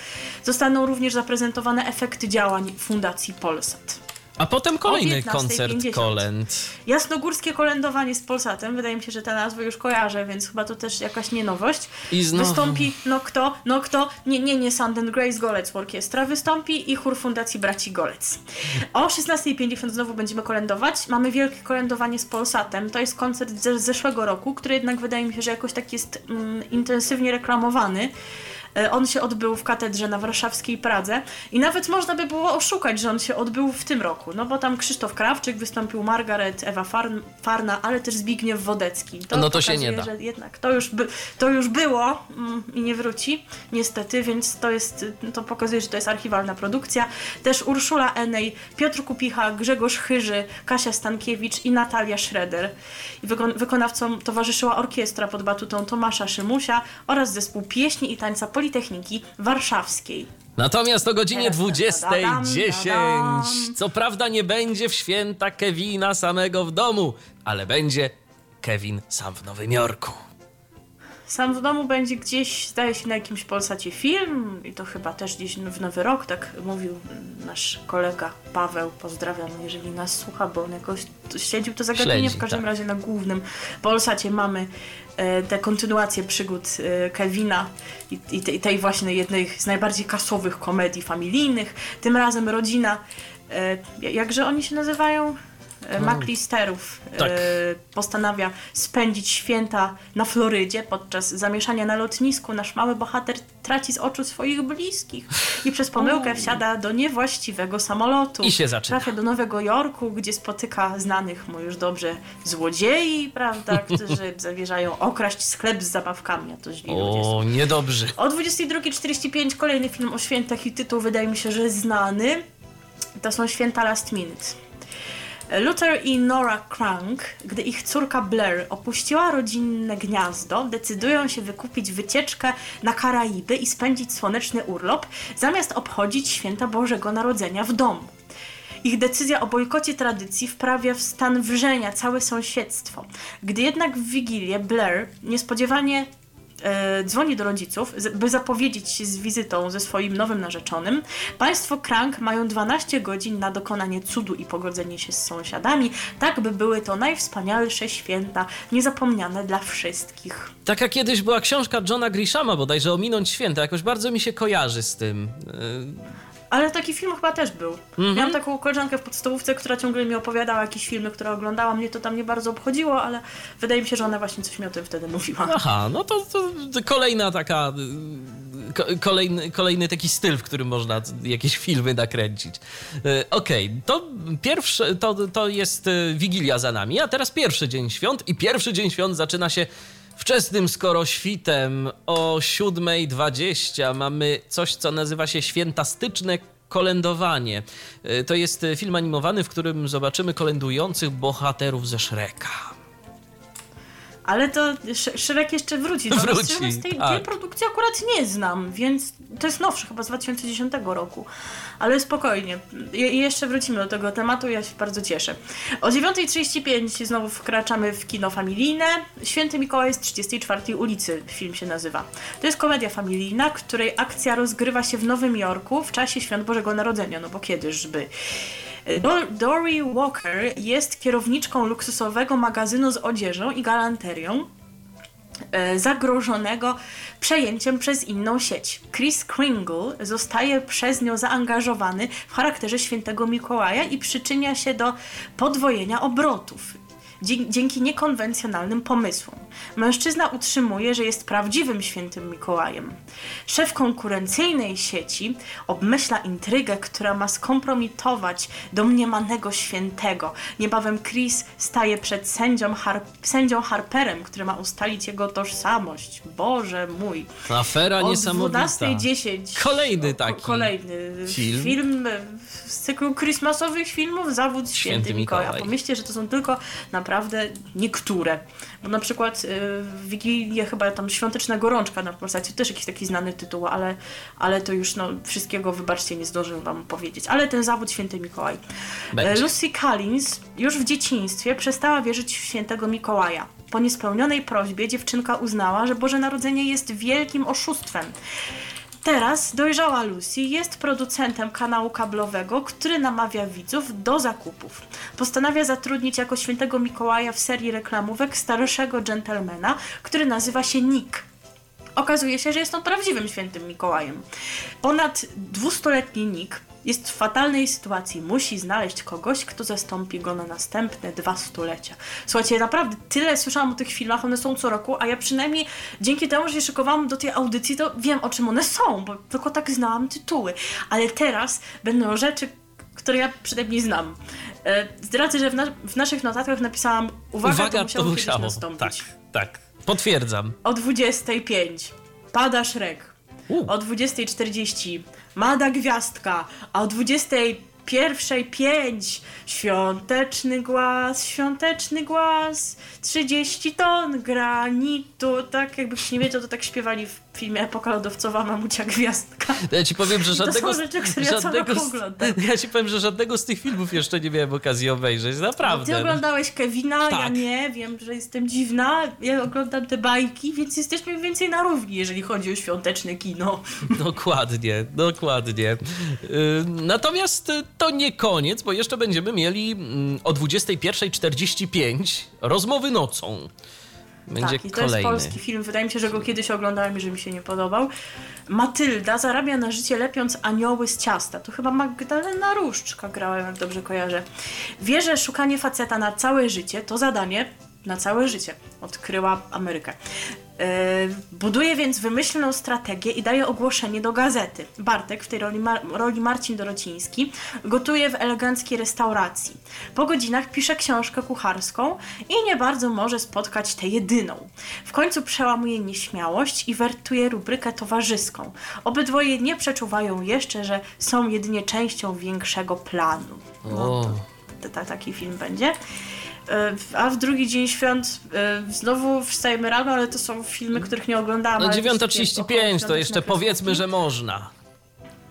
Zostaną również zaprezentowane efekty działań Fundacji Polsat. A potem kolejny 15:50. koncert kolęd. Jasnogórskie kolędowanie z Polsatem, wydaje mi się, że te nazwy już kojarzę, więc chyba to też jakaś nie nowość. I znowu- Wystąpi, no kto, no kto, nie, nie, nie Sand and Grace Golec Orkiestra, wystąpi i chór Fundacji Braci Golec. O 16.50 znowu będziemy kolędować. Mamy wielkie kolędowanie z Polsatem. To jest koncert z zeszłego roku, który jednak wydaje mi się, że jakoś tak jest mm, intensywnie reklamowany. E, On się odbył w katedrze na warszawskiej Pradze i nawet można by było oszukać, że on się odbył w tym roku, no bo tam Krzysztof Krawczyk wystąpił, Margaret, Ewa Farn, Farna, ale też Zbigniew Wodecki. No to się pokazuje, nie da. Że jednak to już, by, to już było mm, i nie wróci, niestety, więc to jest, to pokazuje, że to jest archiwalna produkcja. Też Urszula Enej, Piotr Kupicha, Grzegorz Chyży, Kasia Stankiewicz i Natalia Schroeder. Wykonawcom towarzyszyła orkiestra pod batutą Tomasza Szymusia oraz zespół pieśni i tańca Politechniki Warszawskiej. Natomiast o godzinie Teraz ta- da- da- dam, 20.10 da- dam. co prawda nie będzie w święta Kevina samego w domu, ale będzie Kevin sam w Nowym Jorku. Sam w domu będzie gdzieś, zdaje się, na jakimś Polsacie film i to chyba też gdzieś w Nowy Rok, tak mówił nasz kolega Paweł, pozdrawiam, jeżeli nas słucha, bo on jakoś śledził to zagadnienie, Śledzi, w każdym tak. razie na głównym Polsacie mamy e, tę kontynuację przygód e, Kevina i, i, te, i tej właśnie jednej z najbardziej kasowych komedii familijnych, tym razem rodzina, e, jakże oni się nazywają? E, McListerów Tak. e, postanawia spędzić święta na Florydzie. Podczas zamieszania na lotnisku nasz mały bohater traci z oczu swoich bliskich i przez pomyłkę wsiada do niewłaściwego samolotu. I się zaczyna. Trafia do Nowego Jorku, gdzie spotyka znanych mu już dobrze złodziei, prawda, którzy zamierzają okraść sklep z zabawkami, a to źli ludzie. O, niedobrze. O 22.45 kolejny film o świętach i tytuł wydaje mi się, że znany. To są święta last minute. Luther i Nora Crank, gdy ich córka Blair opuściła rodzinne gniazdo, decydują się wykupić wycieczkę na Karaiby i spędzić słoneczny urlop, zamiast obchodzić święta Bożego Narodzenia w domu. Ich decyzja o bojkocie tradycji wprawia w stan wrzenia całe sąsiedztwo. Gdy jednak w Wigilię Blair niespodziewanie dzwoni do rodziców, by zapowiedzieć się z wizytą ze swoim nowym narzeczonym, państwo Crank mają 12 godzin na dokonanie cudu i pogodzenie się z sąsiadami, tak by były to najwspanialsze święta, niezapomniane dla wszystkich. Taka kiedyś była książka Johna Grishama bodajże Ominąć Święta. Jakoś bardzo mi się kojarzy z tym. Ale taki film chyba też był. Mhm. Miałam taką koleżankę w podstawówce, która ciągle mi opowiadała jakieś filmy, które oglądała. Mnie to tam nie bardzo obchodziło, ale wydaje mi się, że ona właśnie coś mi o tym wtedy mówiła. Aha, no to, to, kolejna taka. Ko, kolejny, kolejny taki styl, w którym można jakieś filmy nakręcić. Y, Okej, to pierwsze, to, to jest y, Wigilia za nami, a teraz pierwszy dzień świąt i pierwszy dzień świąt zaczyna się wczesnym skoro świtem o 7.20. Mamy coś, co nazywa się świętastyczne kolędowanie. Y, To jest film animowany, w którym zobaczymy kolędujących bohaterów ze Shreka. Ale to Sz- Szrek jeszcze wróci do. Wróci, Natomiast tej, tak. tej produkcji akurat nie znam, więc to jest nowsze, chyba z 2010 roku. Ale spokojnie. Je, jeszcze wrócimy do tego tematu, ja się bardzo cieszę. O 9.35 znowu wkraczamy w kino familijne. Święty Mikołaj z 34 ulicy film się nazywa. To jest komedia familijna, której akcja rozgrywa się w Nowym Jorku w czasie Świąt Bożego Narodzenia, no bo kiedyżby. Do- Dory Walker jest kierowniczką luksusowego magazynu z odzieżą i galanterią e, zagrożonego przejęciem przez inną sieć. Chris Kringle zostaje przez nią zaangażowany w charakterze świętego Mikołaja i przyczynia się do podwojenia obrotów. Dzięki niekonwencjonalnym pomysłom. Mężczyzna utrzymuje, że jest prawdziwym świętym Mikołajem. Szef konkurencyjnej sieci obmyśla intrygę, która ma skompromitować domniemanego świętego. Niebawem Chris staje przed sędzią, Har- sędzią Harperem, który ma ustalić jego tożsamość. Boże mój. Afera O niesamowita. 12.10. Kolejny taki Kolejny film. film z cyklu christmasowych filmów Zawód Święty, Święty Mikołaj. Mikołaj. Pomyślcie, że to są tylko naprawdę niektóre. Bo na przykład y, w Wigilię chyba tam Świąteczna Gorączka na Polsacie, też jakiś taki znany tytuł, ale, ale to już no, wszystkiego, wybaczcie, nie zdążyłem wam powiedzieć. Ale ten Zawód Święty Mikołaj. Będzie. E, Lucy Collins już w dzieciństwie przestała wierzyć w świętego Mikołaja. Po niespełnionej prośbie dziewczynka uznała, że Boże Narodzenie jest wielkim oszustwem. Teraz dojrzała Lucy jest producentem kanału kablowego, który namawia widzów do zakupów. Postanawia zatrudnić jako świętego Mikołaja w serii reklamówek starszego dżentelmena, który nazywa się Nick. Okazuje się, że jest on prawdziwym świętym Mikołajem. Ponad 200-letni Nick jest w fatalnej sytuacji. Musi znaleźć kogoś, kto zastąpi go na następne dwa stulecia. Słuchajcie, naprawdę tyle słyszałam o tych filmach, one są co roku, a ja przynajmniej dzięki temu, że się szykowałam do tej audycji, to wiem o czym one są, bo tylko tak znałam tytuły. Ale teraz będą rzeczy, które ja przynajmniej znam. E, Zdradzę, że w, na- w naszych notatkach napisałam uwaga, Uwaga, to musiało, to musiało. nastąpić. Tak, tak. Potwierdzam. O 25 pada Szrek. U. O 20.40 Mada Gwiazdka. A o 21.05 Świąteczny głaz, świąteczny głaz. 30 ton granitu. Tak jakbyś nie wiedział, to tak śpiewali w filmie Epoka Lodowcowa Mamucia Gwiazdka. Ja ci powiem, że I to żadnego, są rzeczy, które ja co żadnego, oglądam. ja ci powiem, że żadnego z tych filmów jeszcze nie miałem okazji obejrzeć, Ty naprawdę. oglądałeś Kevina, ja Tak. nie, wiem, że jestem dziwna. Ja oglądam te bajki, więc jesteśmy mniej więcej na równi, jeżeli chodzi o świąteczne kino. Dokładnie, dokładnie. Yy, Natomiast y, to nie koniec, bo jeszcze będziemy mieli mm, o 21.45 rozmowy nocą. Będzie tak, i to kolejny. jest polski film. Wydaje mi się, że go kiedyś oglądałem i że mi się nie podobał. Matylda zarabia na życie lepiąc anioły z ciasta. To chyba Magdalena Różczka grała, jak dobrze kojarzę. Wie, że szukanie faceta na całe życie to zadanie na całe życie. Odkryła Amerykę. Yy, buduje więc wymyślną strategię i daje ogłoszenie do gazety. Bartek, w tej roli, Mar- roli Marcin Dorociński, gotuje w eleganckiej restauracji. Po godzinach pisze książkę kucharską i nie bardzo może spotkać tę jedyną. W końcu przełamuje nieśmiałość i wertuje rubrykę towarzyską. Obydwoje nie przeczuwają jeszcze, że są jedynie częścią większego planu. O, To, to, taki film będzie. A w drugi dzień świąt e, znowu wstajemy rano, ale to są filmy, których nie oglądałam. no ale jakieś takie 9.35 to jeszcze powiedzmy, że można.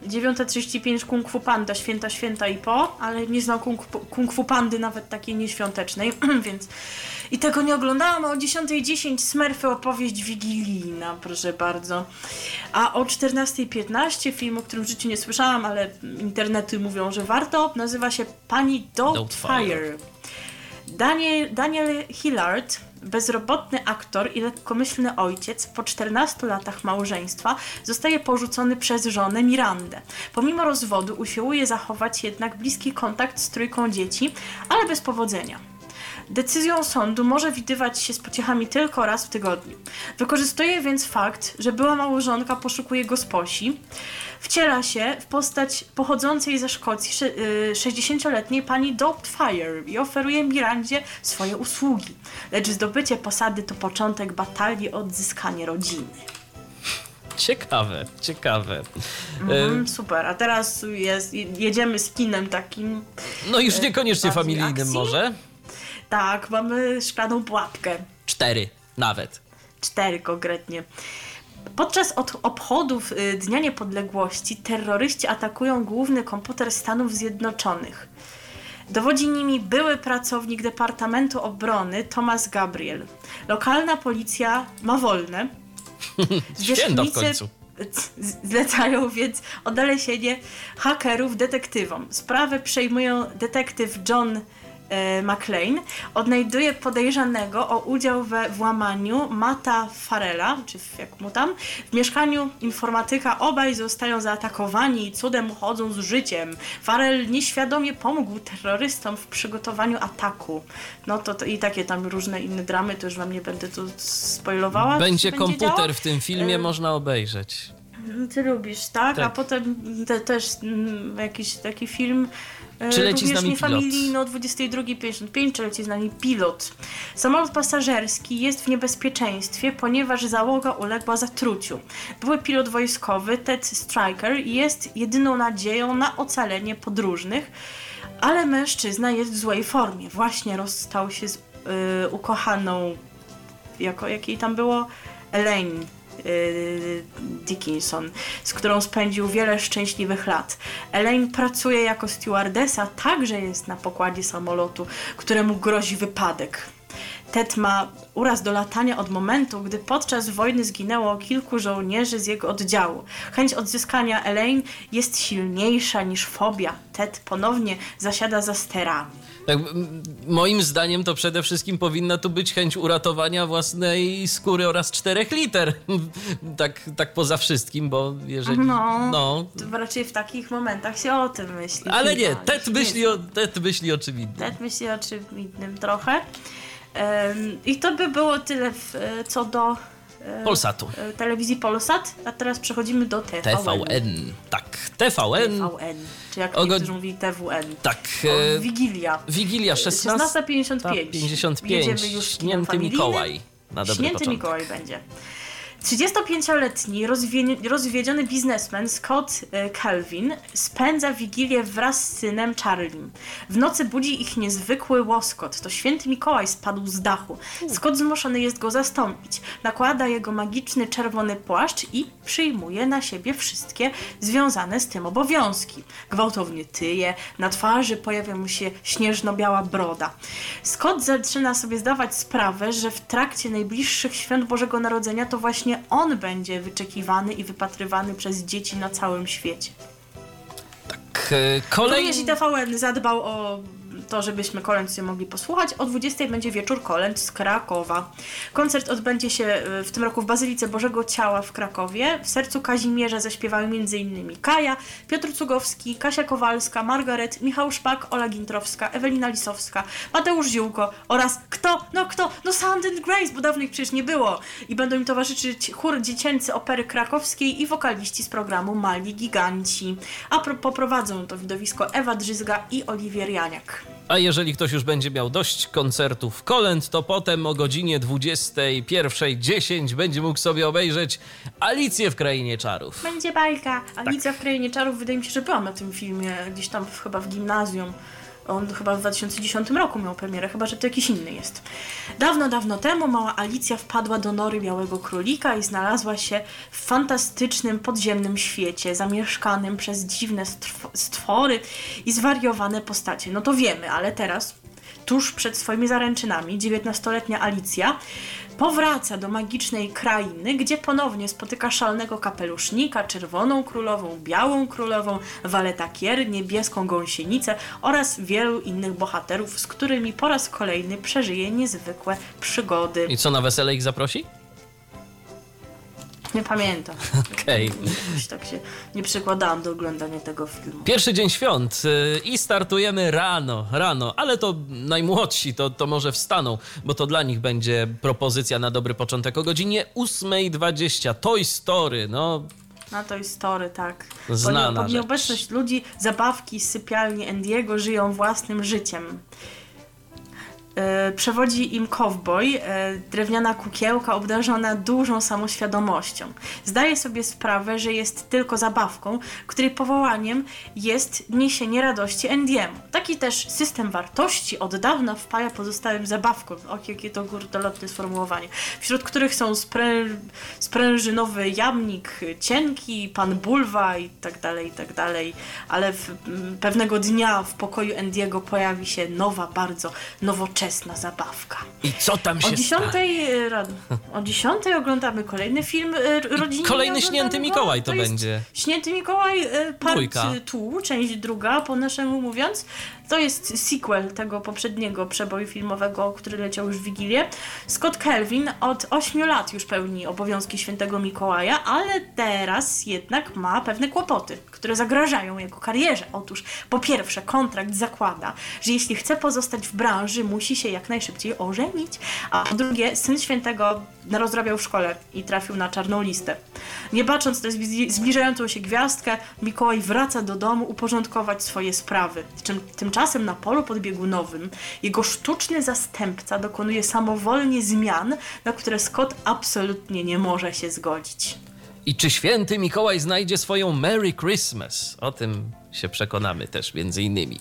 9.35 Kung Fu Panda, święta, święta i po, ale nie znam Kung, Fu- Kung Fu Pandy nawet takiej nieświątecznej, więc i tego nie oglądałam, a o 10.10 Smurfy opowieść wigilijna, proszę bardzo. A o 14.15 film, o którym w życiu nie słyszałam, ale internety mówią, że warto, nazywa się Pani Doubtfire. Doubtfire. Daniel, Daniel Hillard, bezrobotny aktor i lekkomyślny ojciec, po 14 latach małżeństwa zostaje porzucony przez żonę Mirandę. Pomimo rozwodu usiłuje zachować jednak bliski kontakt z trójką dzieci, ale bez powodzenia. Decyzją sądu może widywać się z pociechami tylko raz w tygodniu. Wykorzystuje więc fakt, że była małżonka poszukuje go z posi. Wciela się w postać pochodzącej ze Szkocji sze- y, 60-letniej pani Doubtfire i oferuje Mirandzie swoje usługi. Lecz zdobycie posady to początek batalii o odzyskanie rodziny. Ciekawe, ciekawe. Mhm, super, a teraz jest, jedziemy z kinem takim. No już niekoniecznie bardziej familijnym akcji? może. Tak, mamy szklaną pułapkę. Cztery nawet. Cztery konkretnie. Podczas od obchodów y, Dnia Niepodległości terroryści atakują główny komputer Stanów Zjednoczonych. Dowodzi nimi były pracownik Departamentu Obrony Thomas Gabriel. Lokalna policja ma wolne. Święta w końcu. Zlecają więc odnalezienie hakerów detektywom. Sprawę przejmują detektyw John McLean. Odnajduje podejrzanego o udział we włamaniu Mata Farela, czy jak mu tam, w mieszkaniu informatyka. Obaj zostają zaatakowani i cudem uchodzą z życiem. Farel nieświadomie pomógł terrorystom w przygotowaniu ataku. No to, to i takie tam różne inne dramy, to już wam nie będę tu spoilowała. Będzie komputer działo. w tym filmie, E, można obejrzeć. ty lubisz, tak? A Tak. potem te, też mm, jakiś taki film. E, Czy leci z również nami pilot? niefamilijny o 22.55, czy leci z nami pilot. Samolot pasażerski jest w niebezpieczeństwie, ponieważ załoga uległa zatruciu. Były pilot wojskowy Ted Striker jest jedyną nadzieją na ocalenie podróżnych, ale mężczyzna jest w złej formie. Właśnie rozstał się z y, ukochaną jako jakiej tam było Elaine yy, Dickinson, z którą spędził wiele szczęśliwych lat. Elaine pracuje jako stewardesa, także jest na pokładzie samolotu, któremu grozi wypadek. Ted ma uraz do latania od momentu, gdy podczas wojny zginęło kilku żołnierzy z jego oddziału. Chęć odzyskania Elaine jest silniejsza niż fobia. Ted ponownie zasiada za sterami. Tak, moim zdaniem to przede wszystkim powinna tu być chęć uratowania własnej skóry oraz czterech liter. tak, tak poza wszystkim, bo jeżeli... No, no to raczej w takich momentach się o tym myśli. ale nie, Ted myśli o, Ted myśli o czym innym. Ted myśli o czym innym trochę. I to by było tyle w, e, co do Polsatu. e, telewizji Polsat, a teraz przechodzimy do TVN. TVN. Tak, TVN. TVN, czy jak O go- niektórzy mówili TWN. Tak. O, E, Wigilia. Wigilia 16. 16.55. 55. Jedziemy już Śnięty. Mikołaj. Na dobry Śnięty początek. Mikołaj będzie. 35-letni rozwie- rozwiedziony biznesmen Scott Calvin spędza wigilię wraz z synem Charliem. W nocy budzi ich niezwykły łoskot. To święty Mikołaj spadł z dachu. Scott zmuszony jest go zastąpić. Nakłada jego magiczny czerwony płaszcz i przyjmuje na siebie wszystkie związane z tym obowiązki. Gwałtownie tyje, na twarzy pojawia mu się śnieżno-biała broda. Scott zaczyna sobie zdawać sprawę, że w trakcie najbliższych świąt Bożego Narodzenia to właśnie on będzie wyczekiwany i wypatrywany przez dzieci na całym świecie. Tak, e, Również i kolejny... TVN zadbał o to żebyśmy kolęd mogli posłuchać. O 20 będzie wieczór kolęd z Krakowa. Koncert odbędzie się y, w tym roku w Bazylice Bożego Ciała w Krakowie. W sercu Kazimierza zaśpiewają m.in. Kaja, Piotr Cugowski, Kasia Kowalska, Margaret, Michał Szpak, Ola Gintrowska, Ewelina Lisowska, Mateusz Ziółko oraz kto? No kto? No Sound and Grace, bo dawno ich przecież nie było. I będą im towarzyszyć chór dziecięcy Opery Krakowskiej i wokaliści z programu Mali Giganci. A pro- poprowadzą to widowisko Ewa Drzyzga i Oliwier Janiak. A jeżeli ktoś już będzie miał dość koncertów kolęd, to potem o godzinie 21.10 będzie mógł sobie obejrzeć Alicję w Krainie Czarów. Będzie bajka. Alicja w Krainie Czarów, wydaje mi się, że byłam na tym filmie gdzieś tam w, chyba w gimnazjum. On chyba w 2010 roku miał premierę, chyba że to jakiś inny jest. Dawno, dawno temu mała Alicja wpadła do nory Białego Królika i znalazła się w fantastycznym podziemnym świecie, zamieszkanym przez dziwne stw- stwory i zwariowane postacie. No to wiemy, ale teraz, tuż przed swoimi zaręczynami, 19-letnia Alicja powraca do magicznej krainy, gdzie ponownie spotyka szalnego kapelusznika, czerwoną królową, białą królową, waletakier, niebieską gąsienicę oraz wielu innych bohaterów, z którymi po raz kolejny przeżyje niezwykłe przygody. I co, na wesele ich zaprosi? Nie pamiętam. Okej. Jakoś tak się nie przykładałam do oglądania tego filmu. Pierwszy dzień świąt y, i startujemy rano, rano, ale to najmłodsi to, to może wstaną, bo to dla nich będzie propozycja na dobry początek o godzinie 8.20. Toy Story, no Na to story, tak. Znana Pod, pod rzecz. nieobecność ludzi zabawki z sypialni Andiego żyją własnym życiem. E, Przewodzi im cowboy, e, drewniana kukiełka obdarzona dużą samoświadomością. Zdaje sobie sprawę, że jest tylko zabawką, której powołaniem jest niesienie radości Andiemu. Taki też system wartości od dawna wpaja pozostałym zabawkom. O, jakie to górnolotne sformułowanie. Wśród których są sprę sprężynowy jamnik, cienki, pan bulwa i tak dalej, i tak dalej. Ale w, pewnego dnia w pokoju Andiego pojawi się nowa, bardzo nowoczesna zabawka. i co tam się O 10, stanie? e, ra- o 10 oglądamy kolejny film e, rodzinny. Kolejny Śnięty. Mikołaj to jest będzie. Śnięty Mikołaj, e, part Dwójka. tu, część druga, po naszemu mówiąc. To jest sequel tego poprzedniego przeboju filmowego, który leciał już w Wigilię. Scott Kelvin od 8 lat już pełni obowiązki Świętego Mikołaja, ale teraz jednak ma pewne kłopoty, które zagrażają jego karierze. Otóż po pierwsze kontrakt zakłada, że jeśli chce pozostać w branży, musi się jak najszybciej ożenić, a po drugie syn Świętego rozrabiał w szkole i trafił na czarną listę. Nie bacząc na zbli- zbliżającą się gwiazdkę, Mikołaj wraca do domu uporządkować swoje sprawy. Czym, tymczasem na polu podbiegunowym jego sztuczny zastępca dokonuje samowolnie zmian, na które Scott absolutnie nie może się zgodzić. I czy święty Mikołaj znajdzie swoją Merry Christmas? O tym się przekonamy też między innymi.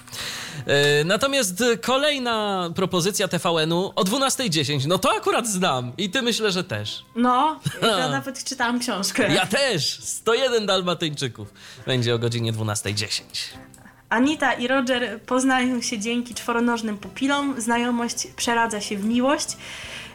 E, Natomiast kolejna propozycja TVN-u o 12.10. No to akurat znam i ty myślę, że też. No, ja nawet czytałam książkę. Ja też! 101 Dalmatyńczyków będzie o godzinie 12.10. Anita i Roger poznają się dzięki czworonożnym pupilom. Znajomość przeradza się w miłość.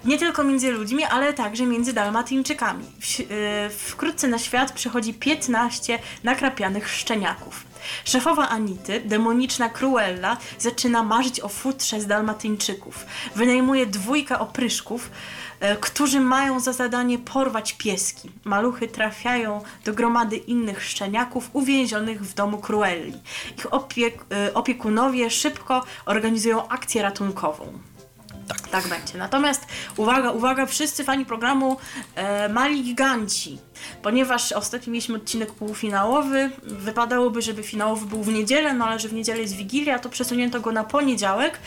Nie tylko między ludźmi, ale także między Dalmatyńczykami. Yy, wkrótce na świat przychodzi 15 nakrapianych szczeniaków. Szefowa Anity, demoniczna Cruella, zaczyna marzyć o futrze z Dalmatyńczyków. Wynajmuje dwójkę opryszków, e, którzy mają za zadanie porwać pieski. Maluchy trafiają do gromady innych szczeniaków uwięzionych w domu Cruelli. Ich opiek- e, opiekunowie szybko organizują akcję ratunkową. Tak. tak będzie. Natomiast uwaga, uwaga, wszyscy fani programu e, Mali Giganci. Ponieważ ostatnio mieliśmy odcinek półfinałowy, wypadałoby, żeby finałowy był w niedzielę, no ale że w niedzielę jest Wigilia, to przesunięto go na poniedziałek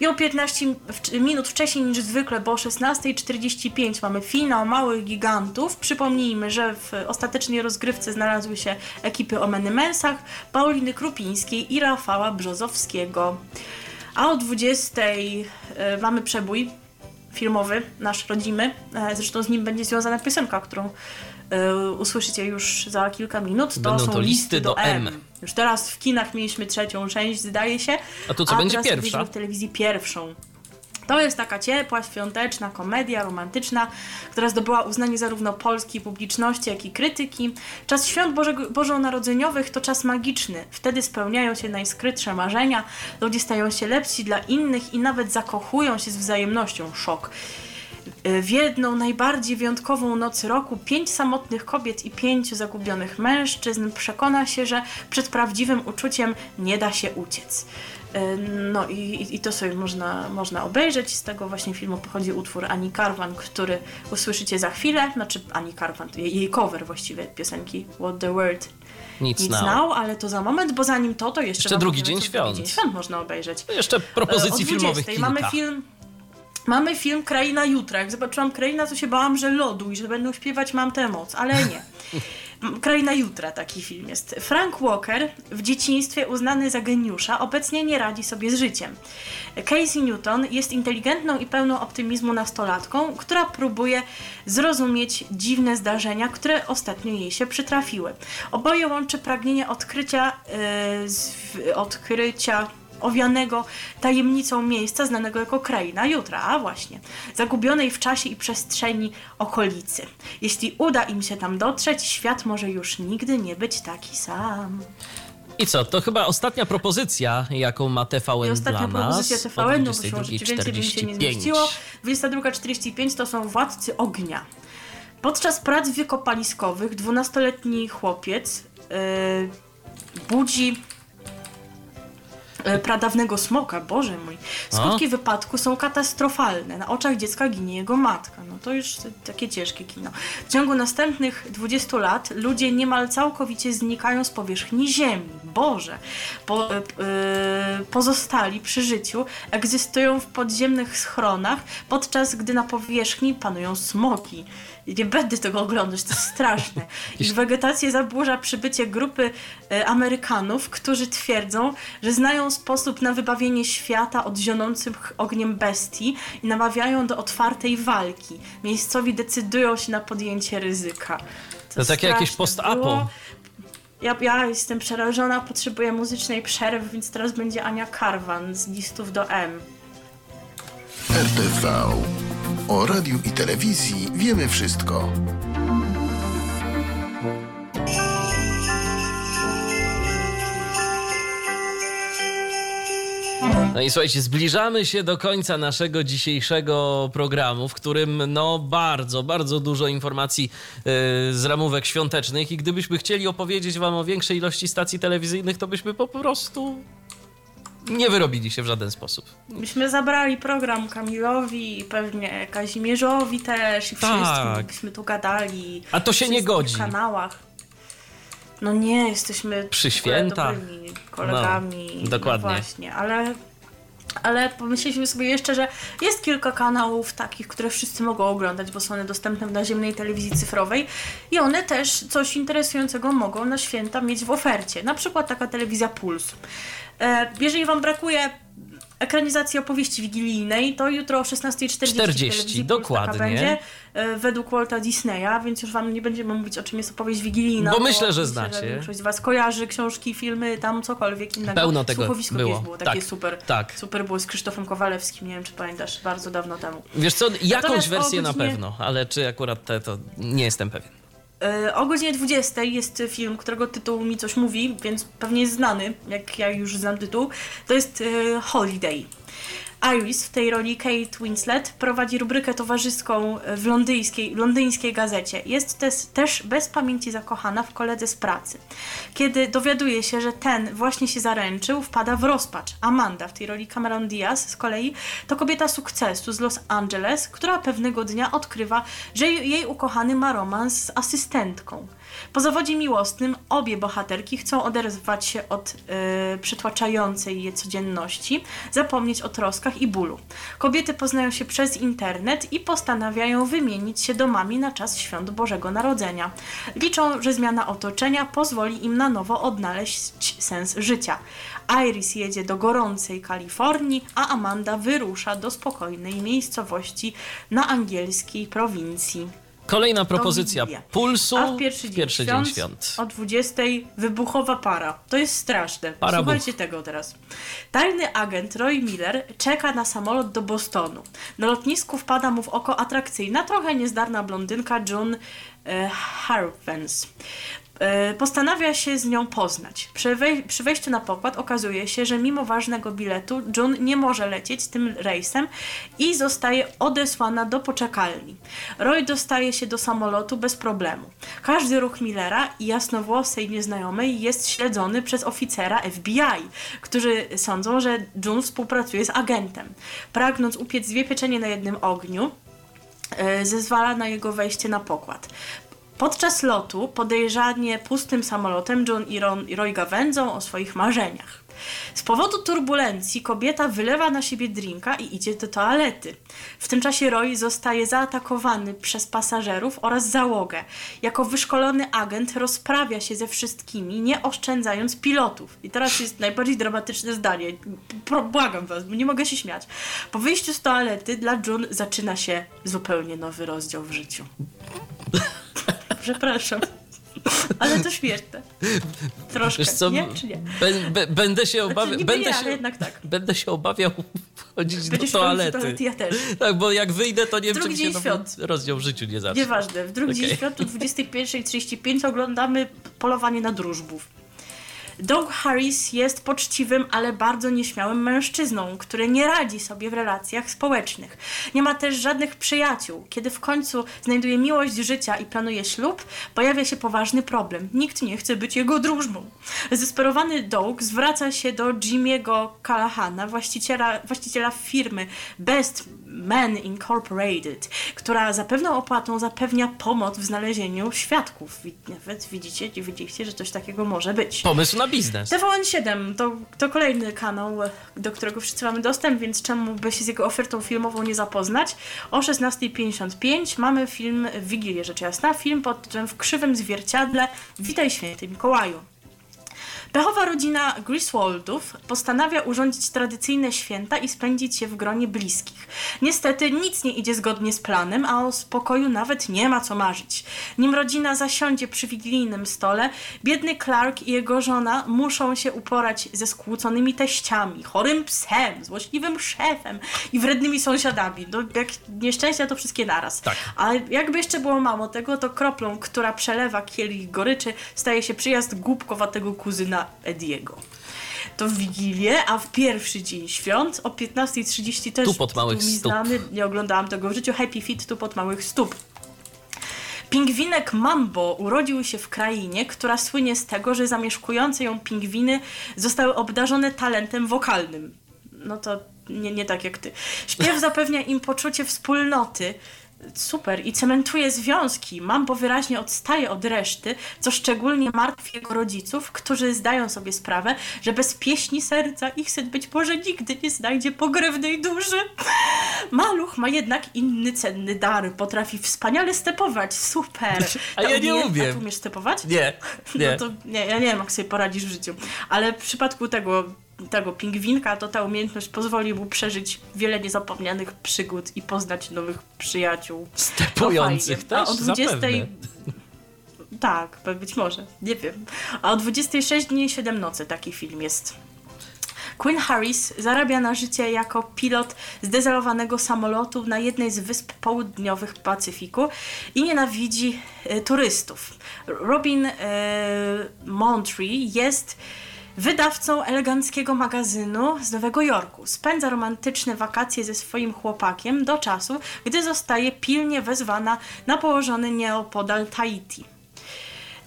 i o 15 w- minut wcześniej niż zwykle, bo o 16.45 mamy finał Małych Gigantów. Przypomnijmy, że w ostatecznej rozgrywce znalazły się ekipy o Mensach, Pauliny Krupińskiej i Rafała Brzozowskiego. A o 20 e, mamy przebój filmowy, nasz rodzimy. E, zresztą z nim będzie związana piosenka, którą e, usłyszycie już za kilka minut. To Będą są to listy do M. Już teraz w kinach mieliśmy trzecią część, zdaje się. A tu co, będzie teraz pierwsza? w telewizji pierwszą. To jest taka ciepła, świąteczna komedia romantyczna, która zdobyła uznanie zarówno polskiej publiczności, jak i krytyki. Czas świąt bożonarodzeniowych to czas magiczny. Wtedy spełniają się najskrytsze marzenia, ludzie stają się lepsi dla innych i nawet zakochują się z wzajemnością. Szok. W jedną najbardziej wyjątkową noc roku pięć samotnych kobiet i pięciu zagubionych mężczyzn przekona się, że przed prawdziwym uczuciem nie da się uciec. E, No i, i to sobie można, można obejrzeć. Z tego właśnie filmu pochodzi utwór Ani Karwan, który usłyszycie za chwilę. Znaczy Ani Karwan, jej jej cover właściwie piosenki What the Word Nic, Nic now. Now, ale to za moment, bo zanim to, to jeszcze, Jeszcze drugi dzień świąt. Drugi dzień świąt można obejrzeć. To jeszcze E, propozycji o filmowych 20 kilka. mamy film. Mamy film Kraina Jutra. Jak zobaczyłam Kraina, to się bałam, że lodu i że będą śpiewać Mam tę moc, ale nie. Kraina Jutra taki film jest. Frank Walker, w dzieciństwie uznany za geniusza, obecnie nie radzi sobie z życiem. Casey Newton jest inteligentną i pełną optymizmu nastolatką, która próbuje zrozumieć dziwne zdarzenia, które ostatnio jej się przytrafiły. Oboje łączy pragnienie odkrycia, yy, z, odkrycia owianego tajemnicą miejsca znanego jako Kraina Jutra, a właśnie, zagubionej w czasie i przestrzeni okolicy. Jeśli uda im się tam dotrzeć, świat może już nigdy nie być taki sam. I co, to chyba ostatnia propozycja, jaką ma TVN I ostatnia dla nas. propozycja TVN, no bo by mi się nie 22:45. zmieściło. 22.45 to są Władcy Ognia. Podczas prac wykopaliskowych 12-letni chłopiec yy, budzi pradawnego smoka, Boże mój. Skutki wypadku są katastrofalne. Na oczach dziecka ginie jego matka. No to już takie ciężkie kino. W ciągu następnych 20 lat ludzie niemal całkowicie znikają z powierzchni Ziemi. Boże. Po, yy, pozostali przy życiu egzystują w podziemnych schronach, podczas gdy na powierzchni panują smoki. Nie będę tego oglądać, to jest straszne. Ich wegetację zaburza przybycie grupy e, Amerykanów, którzy twierdzą, że znają sposób na wybawienie świata od zionących ogniem bestii i namawiają do otwartej walki. Miejscowi decydują się na podjęcie ryzyka. To takie jakieś post-apo. Ja, ja jestem przerażona, potrzebuję muzycznej przerwy, więc teraz będzie Ania Karwan z listów do M. RTV. O radiu i telewizji wiemy wszystko. No i słuchajcie, zbliżamy się do końca naszego dzisiejszego programu, w którym no bardzo, bardzo dużo informacji yy, z ramówek świątecznych i gdybyśmy chcieli opowiedzieć wam o większej ilości stacji telewizyjnych, to byśmy po prostu nie wyrobili się w żaden sposób. Byśmy zabrali program Kamilowi i pewnie Kazimierzowi też i Tak. wszystkim byśmy tu gadali. A to się nie godzi. kanałach. No nie, jesteśmy Przy dobrymi kolegami. No, dokładnie. No właśnie, ale, ale pomyśleliśmy sobie jeszcze, że jest kilka kanałów takich, które wszyscy mogą oglądać, bo są one dostępne w naziemnej telewizji cyfrowej i one też coś interesującego mogą na święta mieć w ofercie. Na przykład taka telewizja Puls. E, jeżeli Wam brakuje ekranizacji opowieści wigilijnej, to jutro o 16.40 w 40, telewizji Puls dokładnie. Będzie, według Walta Disneya, więc już Wam nie będziemy mówić o czym jest opowieść wigilijna. Bo myślę, że znacie. większość z Was kojarzy książki, filmy, tam cokolwiek innego. Pełno tego Słuchowisko było. Było takie Tak, super. tak. Super było z Krzysztofem Kowalewskim, nie wiem czy pamiętasz, bardzo dawno temu. Wiesz co, jakąś Natomiast wersję na godzinie- pewno, ale czy akurat te, to nie jestem pewien. E, O godzinie 20 jest film, którego tytuł mi coś mówi, więc pewnie jest znany, jak ja już znam tytuł. To jest e, Holiday. Iris w tej roli Kate Winslet prowadzi rubrykę towarzyską w londyńskiej, londyńskiej gazecie. Jest też, też bez pamięci zakochana w koledze z pracy. Kiedy dowiaduje się, że ten właśnie się zaręczył, wpada w rozpacz. Amanda w tej roli Cameron Diaz z kolei to kobieta sukcesu z Los Angeles, która pewnego dnia odkrywa, że jej ukochany ma romans z asystentką. Po zawodzie miłosnym obie bohaterki chcą oderwać się od yy, przytłaczającej je codzienności, zapomnieć o troskach i bólu. Kobiety poznają się przez internet i postanawiają wymienić się domami na czas świąt Bożego Narodzenia. Liczą, że zmiana otoczenia pozwoli im na nowo odnaleźć sens życia. Iris jedzie do gorącej Kalifornii, a Amanda wyrusza do spokojnej miejscowości na angielskiej prowincji. Kolejna propozycja pulsu A w pierwszy dzień, świąt, dzień świąt. o 20 wybuchowa para. To jest straszne. Para Słuchajcie tego teraz. Tajny agent Roy Miller czeka na samolot do Bostonu. Na lotnisku wpada mu w oko atrakcyjna, trochę niezdarna blondynka June e, Harvens. E, Postanawia się z nią poznać. Przy, wej- przy wejściu na pokład okazuje się, że mimo ważnego biletu June nie może lecieć tym rejsem i zostaje odesłana do poczekalni. Roy dostaje się do samolotu bez problemu. Każdy ruch Millera i jasnowłosej nieznajomej jest śledzony przez oficera FBI, którzy sądzą, że June współpracuje z agentem. Pragnąc upiec dwie pieczenie na jednym ogniu, e, zezwala na jego wejście na pokład. Podczas lotu podejrzanie pustym samolotem John i, Ron, i Roy gawędzą o swoich marzeniach. Z powodu turbulencji kobieta wylewa na siebie drinka i idzie do toalety. W tym czasie Roy zostaje zaatakowany przez pasażerów oraz załogę. Jako wyszkolony agent rozprawia się ze wszystkimi, nie oszczędzając pilotów. I teraz jest najbardziej dramatyczne zdanie. Błagam was, nie mogę się śmiać. Po wyjściu z toalety dla June zaczyna się zupełnie nowy rozdział w życiu. Przepraszam. Ale to śmieszne. Troszkę, Wiesz co, nie? Czy nie? bę- bę- będę się obawiał, niby będę, nie, się, jednak tak. będę się obawiał wchodzić Będziesz do toalety. toalety, ja też. Tak, bo jak wyjdę, to nie wiem, Drugi czy się dzień świąt. rozdział w życiu nie zacznie. Nieważne. W drugi dzień Okej. świąt o 21.35 oglądamy polowanie na drużbów. Doug Harris jest poczciwym, ale bardzo nieśmiałym mężczyzną, który nie radzi sobie w relacjach społecznych. Nie ma też żadnych przyjaciół. Kiedy w końcu znajduje miłość życia i planuje ślub, pojawia się poważny problem. Nikt nie chce być jego drużbą. Zdesperowany Doug zwraca się do Jimmy'ego Callahana, właściciela, właściciela firmy Best Men Incorporated, która za pewną opłatą zapewnia pomoc w znalezieniu świadków. Nawet widzicie, nie wiedzieliście, że coś takiego może być. Pomysł na biznes. TVN7 to, to kolejny kanał, do którego wszyscy mamy dostęp, więc czemu by się z jego ofertą filmową nie zapoznać? O 16.55 mamy film Wigilię rzecz jasna, film pod tytułem W krzywym zwierciadle Witaj święty Mikołaju. Pechowa rodzina Griswoldów postanawia urządzić tradycyjne święta i spędzić je w gronie bliskich. Niestety nic nie idzie zgodnie z planem, a o spokoju nawet nie ma co marzyć. Nim rodzina zasiądzie przy wigilijnym stole, biedny Clark i jego żona muszą się uporać ze skłóconymi teściami, chorym psem, złośliwym szefem i wrednymi sąsiadami. No, jak nieszczęścia to wszystkie naraz. Tak. A jakby jeszcze było mało tego, to kroplą, która przelewa kielich goryczy, staje się przyjazd głupkowatego kuzyna Ediego. To w Wigilię, a w pierwszy dzień świąt o 15.30 też Tu pod małych stóp. znany, nie oglądałam tego w życiu, Happy Feet tu pod małych stóp. Pingwinek Mambo urodził się w krainie, która słynie z tego, że zamieszkujące ją pingwiny zostały obdarzone talentem wokalnym. No to nie, nie tak jak ty. Śpiew zapewnia im poczucie wspólnoty. Super i cementuje związki. Mambo wyraźnie odstaje od reszty, co szczególnie martwi jego rodziców, którzy zdają sobie sprawę, że bez pieśni serca ich syn być może nigdy nie znajdzie pogrewnej duszy. Maluch ma jednak inny cenny dar. Potrafi wspaniale stepować. Super. A ja nie umie- umiem. A ty umiesz stepować? Nie, nie. No to nie, ja nie wiem, jak sobie poradzisz w życiu. Ale w przypadku tego, tego pingwinka, to ta umiejętność pozwoli mu przeżyć wiele niezapomnianych przygód i poznać nowych przyjaciół. Stepujących No fajnie. też, A o 20... zapewne. Tak, być może, nie wiem. A o 26 dni i 7 nocy taki film jest. Queen Harris zarabia na życie jako pilot zdezolowanego samolotu na jednej z wysp południowych Pacyfiku i nienawidzi e, turystów. Robin e, Montree jest wydawcą eleganckiego magazynu z Nowego Jorku. Spędza romantyczne wakacje ze swoim chłopakiem do czasu, gdy zostaje pilnie wezwana na położony nieopodal Tahiti.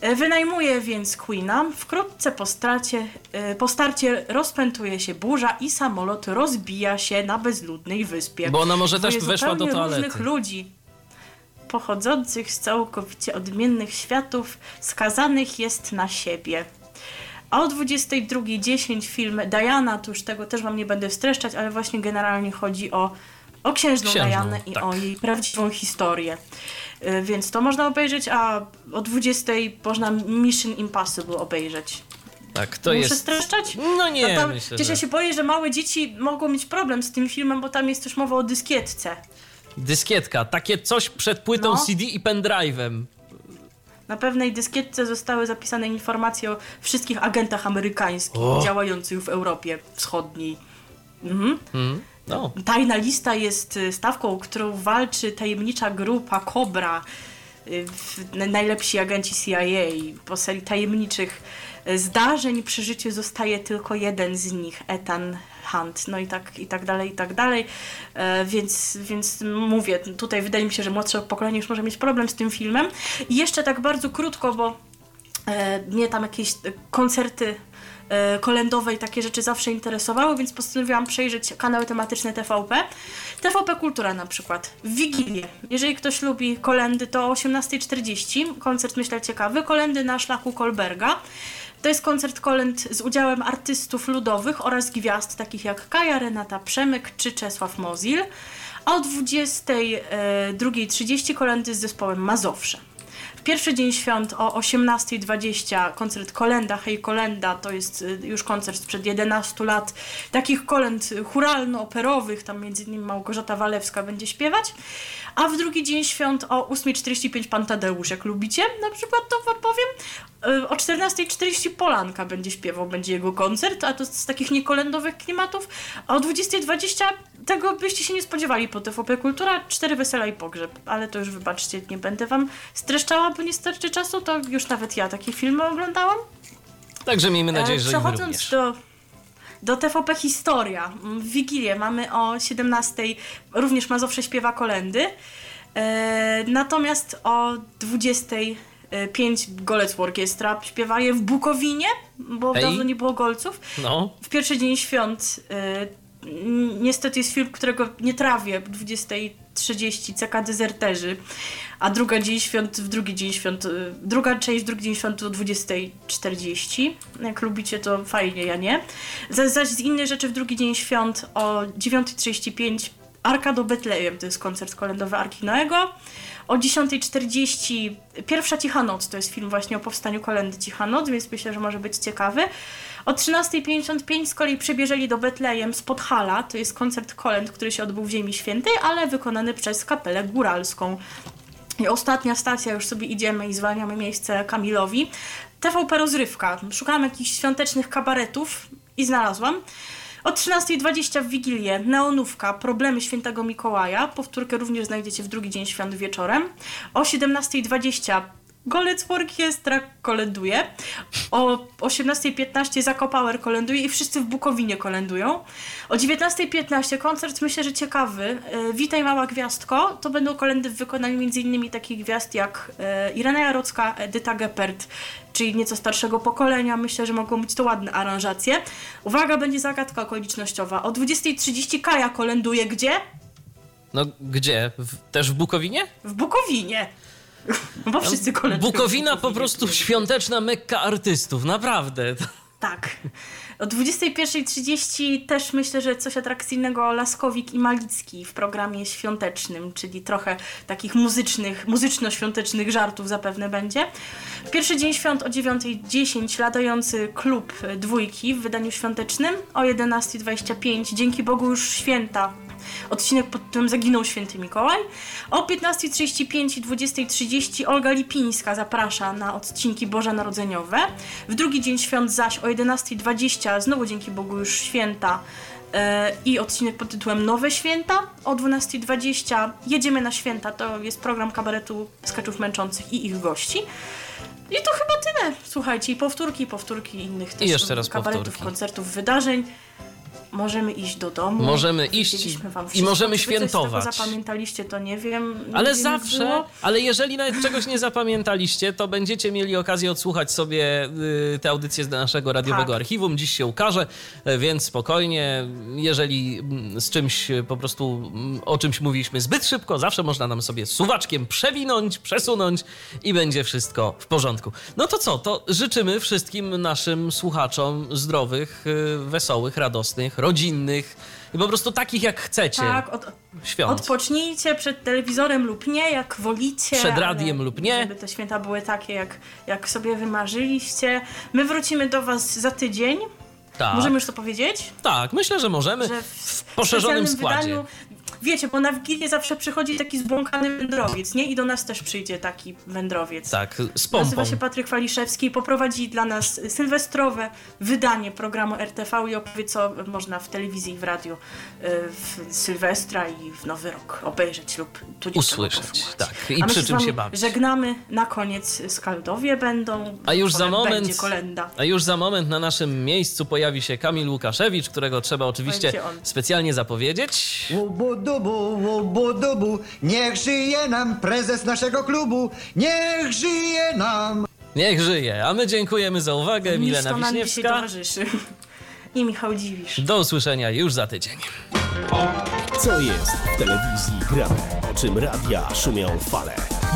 E, Wynajmuje więc Queena. Wkrótce po, stracie, e, po starcie rozpętuje się burza i samolot rozbija się na bezludnej wyspie. Bo ona może też weszła do toalety. różnych ludzi pochodzących z całkowicie odmiennych światów skazanych jest na siebie. A o 22.10 film Diana, to już tego też wam nie będę streszczać, ale właśnie generalnie chodzi o, o księżną, Księżną, Dianę i tak. o jej prawdziwą historię. Y, Więc to można obejrzeć, a o 20.00 można Mission Impossible obejrzeć. Tak, to Muszę jest... streszczać? No nie, tam, myślę, ja że... się boję, że małe dzieci mogą mieć problem z tym filmem, bo tam jest też mowa o dyskietce. Dyskietka, takie coś przed płytą No. CD i pendrive'em. Na pewnej dyskietce zostały zapisane informacje o wszystkich agentach amerykańskich O. działających w Europie Wschodniej. Mhm. Mm, no. Tajna lista jest y, stawką, którą walczy tajemnicza grupa Cobra. y, Najlepsi agenci CIA. Po serii tajemniczych y, zdarzeń przy życiu zostaje tylko jeden z nich, Ethan Hunt. No i tak, i tak dalej, i tak dalej. E, Więc, więc mówię, tutaj wydaje mi się, że młodsze pokolenie już może mieć problem z tym filmem. I jeszcze tak bardzo krótko, bo e, mnie tam jakieś koncerty e, kolędowe i takie rzeczy zawsze interesowały, więc postanowiłam przejrzeć kanały tematyczne TVP. TVP Kultura na przykład. Wigilię. Jeżeli ktoś lubi kolendy, to o 18.40. Koncert myślę ciekawy. Kolendy na szlaku Kolberga. To jest koncert kolęd z udziałem artystów ludowych oraz gwiazd takich jak Kaja, Renata Przemyk czy Czesław Mozil. A o 22.30 kolendy z zespołem Mazowsze. Pierwszy dzień świąt o 18.20 koncert Kolenda, Hej Kolenda, to jest y, już koncert sprzed 11 lat, takich kolęd churalno-operowych, tam między innymi Małgorzata Walewska będzie śpiewać, a w drugi dzień świąt o 8.45 Pan Tadeusz, jak lubicie, na przykład to wam powiem, y, o 14.40 Polanka będzie śpiewał, będzie jego koncert, a to z takich niekolendowych klimatów, a o 20.20 tego byście się nie spodziewali po TVP Kultura, cztery wesela i pogrzeb, ale to już wybaczcie, nie będę wam streszczała, bo nie starczy czasu, to już nawet ja takie filmy oglądałam. Także miejmy nadzieję, E, że i wy Przechodząc również. do, do TVP Historia, w Wigilię mamy o 17, również Mazowsze śpiewa kolendy, e, natomiast o 25 Golec Orkiestra śpiewa je w Bukowinie, bo Ej. dawno nie było golców. No, W pierwszy dzień świąt n- niestety jest film, którego nie trawię, 20.30 CK Dezerterzy, a druga dzień świąt, w drugi dzień świąt, y, druga część, drugi dzień świąt o 20.40. Jak lubicie, to fajnie, ja nie. Zaś, z innej rzeczy w drugi dzień świąt o 9.35 Arka do Betlejem, to jest koncert kolendowy Arki Noego. O 10.40 Pierwsza Cicha Noc, to jest film właśnie o powstaniu kolendy Cicha Noc, więc myślę, że może być ciekawy. O 13.55 z kolei przebierzeli do Betlejem z Podhala, to jest koncert kolęd, który się odbył w Ziemi Świętej, ale wykonany przez kapelę góralską. I ostatnia stacja, już sobie idziemy i zwalniamy miejsce Kamilowi. TVP Rozrywka. Szukałam jakichś świątecznych kabaretów i znalazłam. O 13.20 w Wigilię Neonówka, Problemy Świętego Mikołaja. Powtórkę również znajdziecie w drugi dzień świąt wieczorem. O 17.20 Golec Orkiestra kolenduje. O 18.15 Zakopower kolenduje i wszyscy w Bukowinie kolendują. O 19.15 koncert myślę, że ciekawy. E, Witaj Mała Gwiazdko. To będą kolendy w wykonaniu m.in. takich gwiazd jak e, Irena Jarocka, Edyta Geppert, czyli nieco starszego pokolenia. Myślę, że mogą być to ładne aranżacje. Uwaga, będzie zagadka okolicznościowa. O 20.30 Kaja kolenduje gdzie? no gdzie? W, też w Bukowinie? W Bukowinie. Bo wszyscy kolendują. w Bukowina po prostu świąteczna mekka artystów, naprawdę. Tak. O 21.30 też myślę, że coś atrakcyjnego Laskowik i Malicki w programie świątecznym, czyli trochę takich muzycznych, muzyczno-świątecznych żartów zapewne będzie. Pierwszy dzień świąt o 9.10 latający klub dwójki w wydaniu świątecznym. O 11.25 dzięki Bogu już święta odcinek pod tytułem Zaginął Święty Mikołaj. O 15.35 i 20.30 Olga Lipińska zaprasza na odcinki bożonarodzeniowe. W drugi dzień świąt zaś o 11.20 znowu dzięki Bogu już święta e, i odcinek pod tytułem Nowe Święta. O 12.20 Jedziemy na Święta, to jest program kabaretu skaczów męczących i ich gości. I to chyba tyle. Słuchajcie, i powtórki, powtórki innych też jeszcze raz kabaretów, powtórki. koncertów, wydarzeń. Możemy iść do domu. Możemy iść wam i możemy wy coś świętować. zapamiętaliście, to nie wiem. Ale zawsze, ale jeżeli nawet czegoś nie zapamiętaliście, to będziecie mieli okazję odsłuchać sobie y, te audycje z naszego radiowego Tak. archiwum. Dziś się ukaże, y, więc spokojnie. Jeżeli mm, z czymś y, po prostu mm, o czymś mówiliśmy zbyt szybko, zawsze można nam sobie suwaczkiem przewinąć, przesunąć i będzie wszystko w porządku. No to co, to życzymy wszystkim naszym słuchaczom zdrowych, y, wesołych, radosnych, rodzinnych i po prostu takich jak chcecie Tak, od, świąt. odpocznijcie przed telewizorem lub nie, jak wolicie. Przed radiem lub nie. Żeby te święta były takie, jak, jak sobie wymarzyliście. My wrócimy do Was za tydzień. Tak. Możemy już to powiedzieć? Tak, myślę, że możemy Że w poszerzonym specjalnym składzie. Wydaniu, wiecie, bo na Wigilię zawsze przychodzi taki zbłąkany wędrowiec, nie? I do nas też przyjdzie taki wędrowiec. Tak, z pompą. Nazywa się Patryk Waliszewski i poprowadzi dla nas sylwestrowe wydanie programu RTV i opowie, co można w telewizji i w radiu y, w Sylwestra i w Nowy Rok obejrzeć lub tudzież Usłyszeć, tak. I przy czym się bawić. Żegnamy na koniec Skaldowie będą. A już za kolenda- moment, a już za moment na naszym miejscu pojawi się Kamil Łukaszewicz, którego trzeba oczywiście specjalnie zapowiedzieć. Łubu-dubu, łubu-dubu, niech żyje nam prezes naszego klubu, niech żyje nam. Niech żyje, a my dziękujemy za uwagę. Mistrz Milena nam Wiśniewska. towarzyszy. I Michał Dziwisz. Do usłyszenia już za tydzień. Co jest w telewizji grane? O czym radia szumią fale?